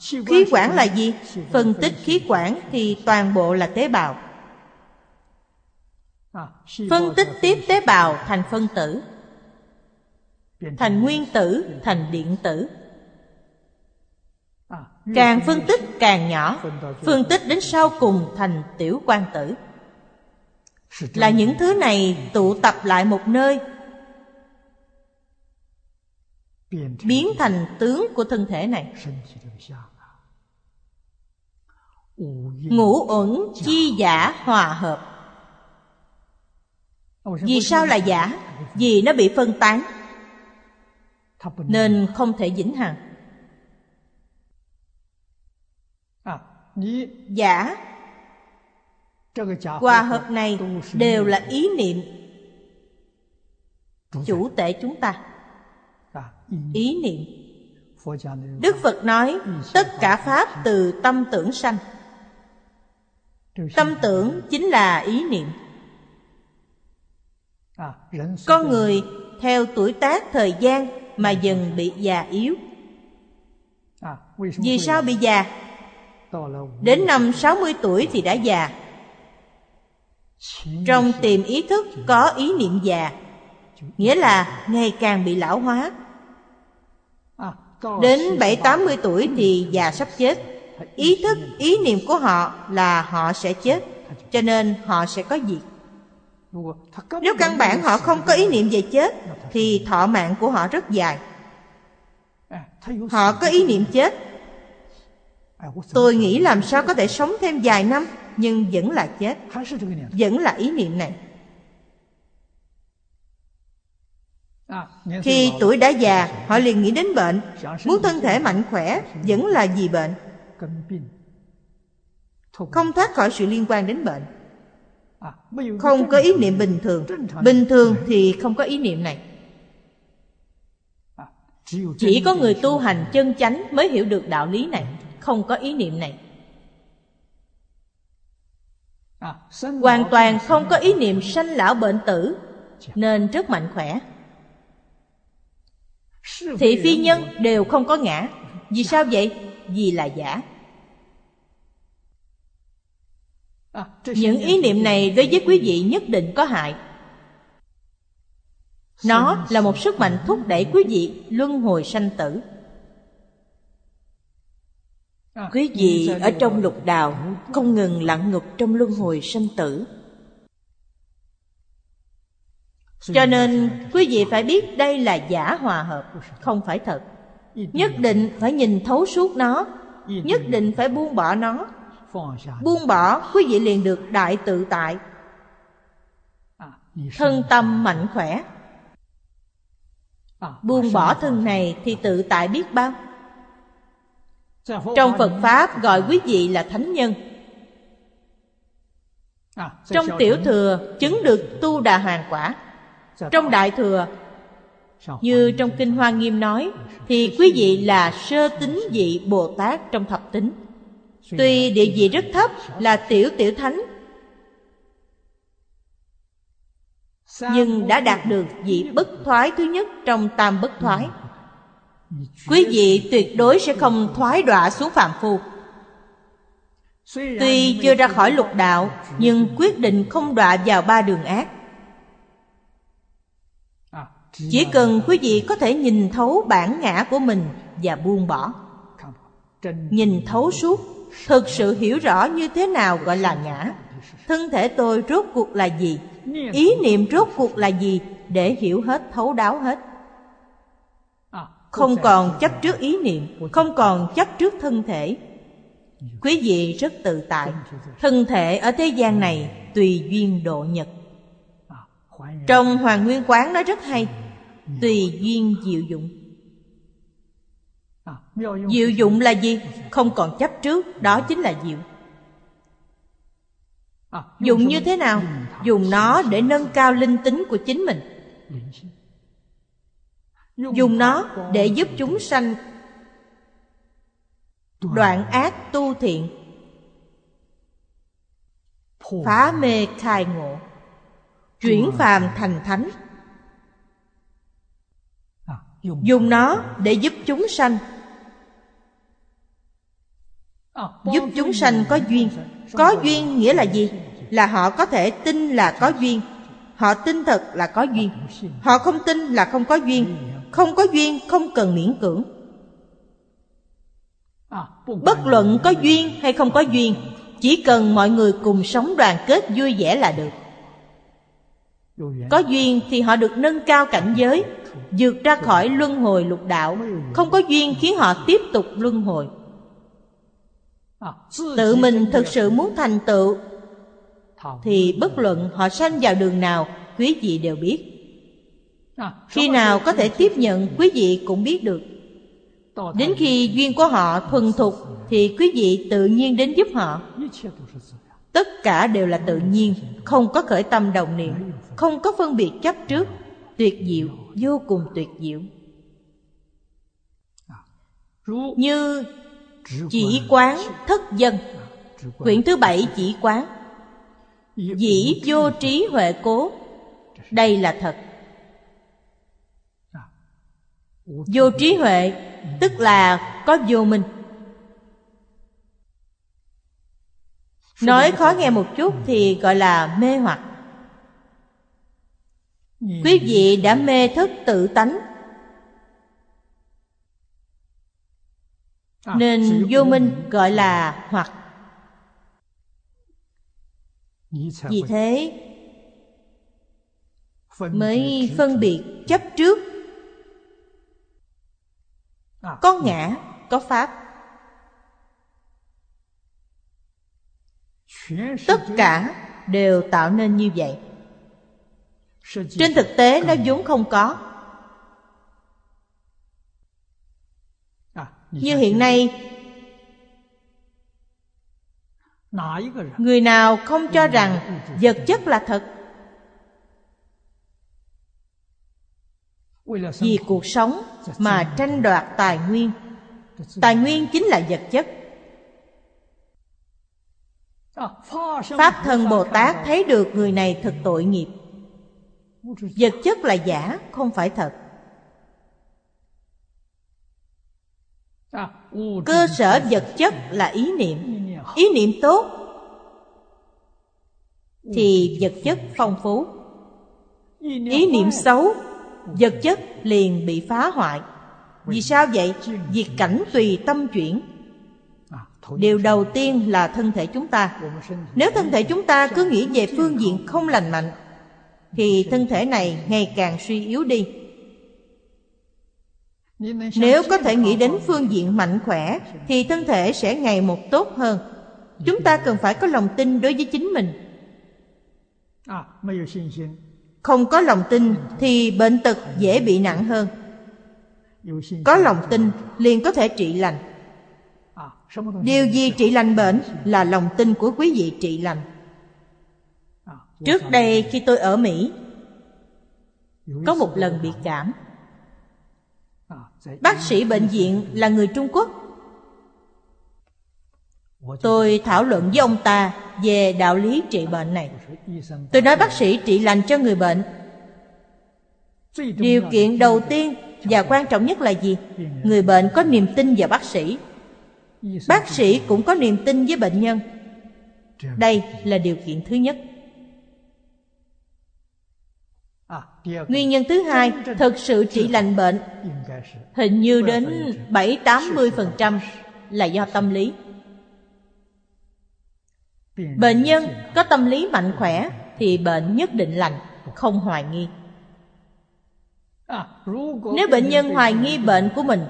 Khí quản là gì? Phân tích khí quản thì toàn bộ là tế bào. Phân tích tiếp tế bào thành phân tử Thành nguyên tử, thành điện tử. Càng phân tích càng nhỏ Phân tích đến sau cùng thành tiểu quan tử. Là những thứ này tụ tập lại một nơi biến thành tướng của thân thể này. Ngũ uẩn chi giả hòa hợp. Vì sao là giả? Vì nó bị phân tán. Nên không thể vĩnh hằng. Giả. Hòa hợp. này đều là ý niệm chủ tể chúng ta ý niệm. Đức phật nói, tất cả pháp từ tâm tưởng sanh. Tâm tưởng chính là ý niệm. Con người theo tuổi tác, thời gian mà dần bị già yếu. Vì sao bị già? Đến năm 60 tuổi thì đã già. Trong tiềm ý thức có ý niệm già, nghĩa là ngày càng bị lão hóa. Đến 7-80 tuổi thì già sắp chết. Ý thức, ý niệm của họ là họ sẽ chết Cho nên họ sẽ có diệt. Nếu căn bản họ không có ý niệm về chết Thì thọ mạng của họ rất dài. Họ có ý niệm chết. Tôi nghĩ làm sao có thể sống thêm vài năm Nhưng vẫn là chết. Vẫn là ý niệm này. Khi tuổi đã già, họ liền nghĩ đến bệnh. Muốn thân thể mạnh khỏe vẫn là vì bệnh. Không thoát khỏi sự liên quan đến bệnh. Không có ý niệm bình thường. Bình thường thì không có ý niệm này. Chỉ có người tu hành chân chánh mới hiểu được đạo lý này. Không có ý niệm này. Hoàn toàn không có ý niệm sanh lão bệnh tử Nên rất mạnh khỏe. Thị phi 人 nhân 我 đều không có ngã. Vì sao vậy? Vì là giả. Những ý niệm này đối với quý vị nhất định có hại. Nó là một sức mạnh thúc đẩy quý vị luân hồi sanh tử. Quý vị ở trong lục đạo Không ngừng lặn ngục trong luân hồi sanh tử cho nên, quý vị phải biết đây là giả hòa hợp, Không phải thật. Nhất định phải nhìn thấu suốt nó, Nhất định phải buông bỏ nó. Buông bỏ, quý vị liền được đại tự tại. Thân tâm mạnh khỏe. Buông bỏ thân này thì tự tại biết bao. Trong Phật Pháp gọi quý vị là thánh nhân. Trong tiểu thừa chứng được tu đà hoàng quả. Trong đại thừa, Như trong Kinh Hoa Nghiêm nói, Thì quý vị là sơ tính vị Bồ Tát trong thập tính. Tuy địa vị rất thấp là tiểu tiểu thánh, Nhưng đã đạt được vị bất thoái thứ nhất trong tam bất thoái. Quý vị tuyệt đối sẽ không thoái đọa xuống phạm phu. Tuy chưa ra khỏi lục đạo, Nhưng quyết định không đọa vào ba đường ác. Chỉ cần quý vị có thể nhìn thấu bản ngã của mình Và buông bỏ. Nhìn thấu suốt, Thực sự hiểu rõ như thế nào gọi là ngã. Thân thể tôi rốt cuộc là gì? Ý niệm rốt cuộc là gì Để hiểu hết, thấu đáo hết? Không còn chấp trước ý niệm, Không còn chấp trước thân thể. Quý vị rất tự tại. Thân thể ở thế gian này Tùy duyên độ nhật. Trong Hoàng Nguyên Quán nói rất hay Tùy duyên diệu dụng. Diệu dụng là gì? Không còn chấp trước Đó chính là diệu. Dùng như thế nào? Dùng nó để nâng cao linh tính của chính mình. Dùng nó để giúp chúng sanh Đoạn ác tu thiện. Phá mê khai ngộ. Chuyển phàm thành thánh Dùng nó để giúp chúng sanh. Giúp chúng sanh có duyên. Có duyên nghĩa là gì? Là họ có thể tin là có duyên. Họ tin thật là có duyên. Họ không tin là không có duyên. Không có duyên không cần miễn cưỡng. Bất luận có duyên hay không có duyên Chỉ cần mọi người cùng sống đoàn kết vui vẻ là được. Có duyên thì họ được nâng cao cảnh giới vượt ra khỏi luân hồi lục đạo. Không có duyên khiến họ tiếp tục luân hồi. Tự mình thực sự muốn thành tựu, Thì bất luận họ sanh vào đường nào, Quý vị đều biết. Khi nào có thể tiếp nhận, Quý vị cũng biết được. Đến khi duyên của họ thuần thục, Thì quý vị tự nhiên đến giúp họ. Tất cả đều là tự nhiên, Không có khởi tâm đồng niệm, Không có phân biệt chấp trước. Tuyệt diệu, vô cùng tuyệt diệu. Như chỉ quán thất dân Quyển thứ bảy chỉ quán Dĩ vô trí huệ cố Đây là thật. Vô trí huệ Tức là có vô minh. Nói khó nghe một chút thì gọi là mê hoặc. Quý vị đã mê thức tự tánh. Nên vô minh gọi là hoặc. Vì thế Mới phân biệt chấp trước. Có ngã, có pháp. Tất cả đều tạo nên như vậy Trên thực tế nó vốn không có. Như hiện nay Người nào không cho rằng vật chất là thật? Vì cuộc sống mà tranh đoạt tài nguyên. Tài nguyên chính là vật chất. Pháp thân Bồ Tát thấy được người này thật tội nghiệp vật chất là giả, không phải thật. Cơ sở vật chất là ý niệm. Ý niệm tốt thì vật chất phong phú. Ý niệm xấu, vật chất liền bị phá hoại. Vì sao vậy? Vì cảnh tùy tâm chuyển. Điều đầu tiên là thân thể chúng ta. Nếu thân thể chúng ta cứ nghĩ về phương diện không lành mạnh thì thân thể này ngày càng suy yếu đi. Nếu có thể nghĩ đến phương diện mạnh khỏe, thì thân thể sẽ ngày một tốt hơn. Chúng ta cần phải có lòng tin đối với chính mình. Không có lòng tin thì bệnh tật dễ bị nặng hơn. Có lòng tin liền có thể trị lành. Điều gì trị lành bệnh là lòng tin của quý vị trị lành. Trước đây khi tôi ở Mỹ, Có một lần bị cảm. Bác sĩ bệnh viện là người Trung Quốc. Tôi thảo luận với ông ta về đạo lý trị bệnh này. Tôi nói, bác sĩ, trị lành cho người bệnh. Điều kiện đầu tiên và quan trọng nhất là gì? Người bệnh có niềm tin vào bác sĩ. Bác sĩ cũng có niềm tin với bệnh nhân. Đây là điều kiện thứ nhất. Nguyên nhân thứ hai thực sự trị lành bệnh. Hình như đến 7-80% là do tâm lý. Bệnh nhân có tâm lý mạnh khỏe Thì bệnh nhất định lành, không hoài nghi. Nếu bệnh nhân hoài nghi bệnh của mình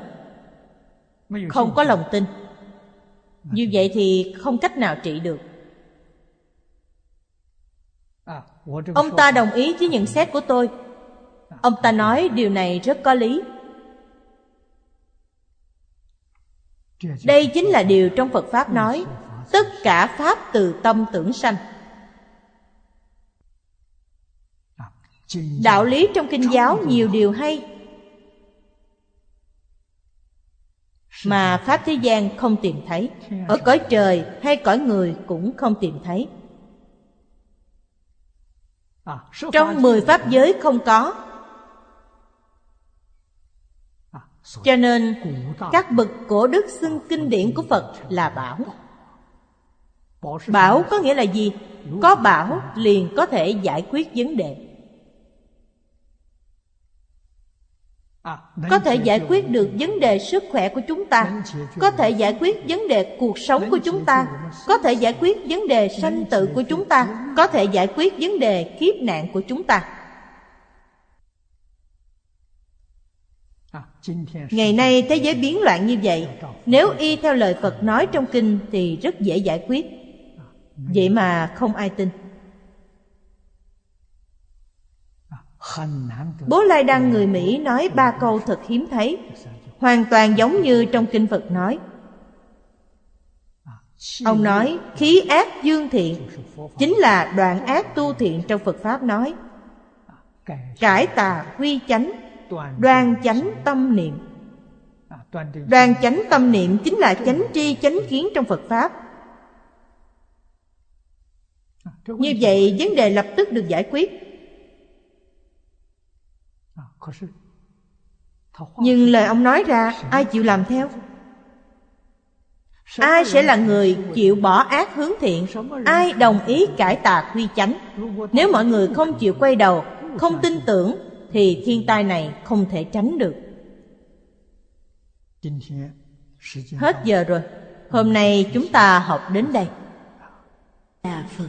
Không có lòng tin. Như vậy thì không cách nào trị được. Ông ta đồng ý với nhận xét của tôi. Ông ta nói điều này rất có lý. Đây chính là điều trong Phật Pháp nói, Tất cả Pháp từ tâm tưởng sanh. Đạo lý trong Kinh giáo nhiều điều hay. Mà Pháp thế gian không tìm thấy. Ở cõi trời hay cõi người cũng không tìm thấy. Trong mười pháp giới không có. Cho nên các bậc cổ đức xưng kinh điển của Phật là bảo. Bảo có nghĩa là gì? Có bảo liền có thể giải quyết vấn đề. có thể giải quyết được vấn đề sức khỏe của chúng ta. Có thể giải quyết vấn đề cuộc sống của chúng ta. có thể giải quyết vấn đề sanh tử của chúng ta. có thể giải quyết vấn đề kiếp nạn của chúng ta. Ngày nay thế giới biến loạn như vậy. Nếu y theo lời phật nói trong kinh thì rất dễ giải quyết. Vậy mà không ai tin. Bố Lai Đăng, người Mỹ, nói ba câu thật hiếm thấy, Hoàn toàn giống như trong kinh Phật nói. Ông nói, khí ác dương thiện, Chính là đoạn ác tu thiện trong Phật Pháp nói. Cải tà quy chánh, Đoan chánh tâm niệm. Đoan chánh tâm niệm chính là chánh tri, chánh kiến trong Phật Pháp. Như vậy, vấn đề lập tức được giải quyết nhưng lời ông nói ra, ai chịu làm theo? Ai sẽ là người chịu bỏ ác hướng thiện? Ai đồng ý cải tà quy chánh? Nếu mọi người không chịu quay đầu, không tin tưởng, thì thiên tai này không thể tránh được. Hết giờ rồi. Hôm nay chúng ta học đến đây. Đà phật.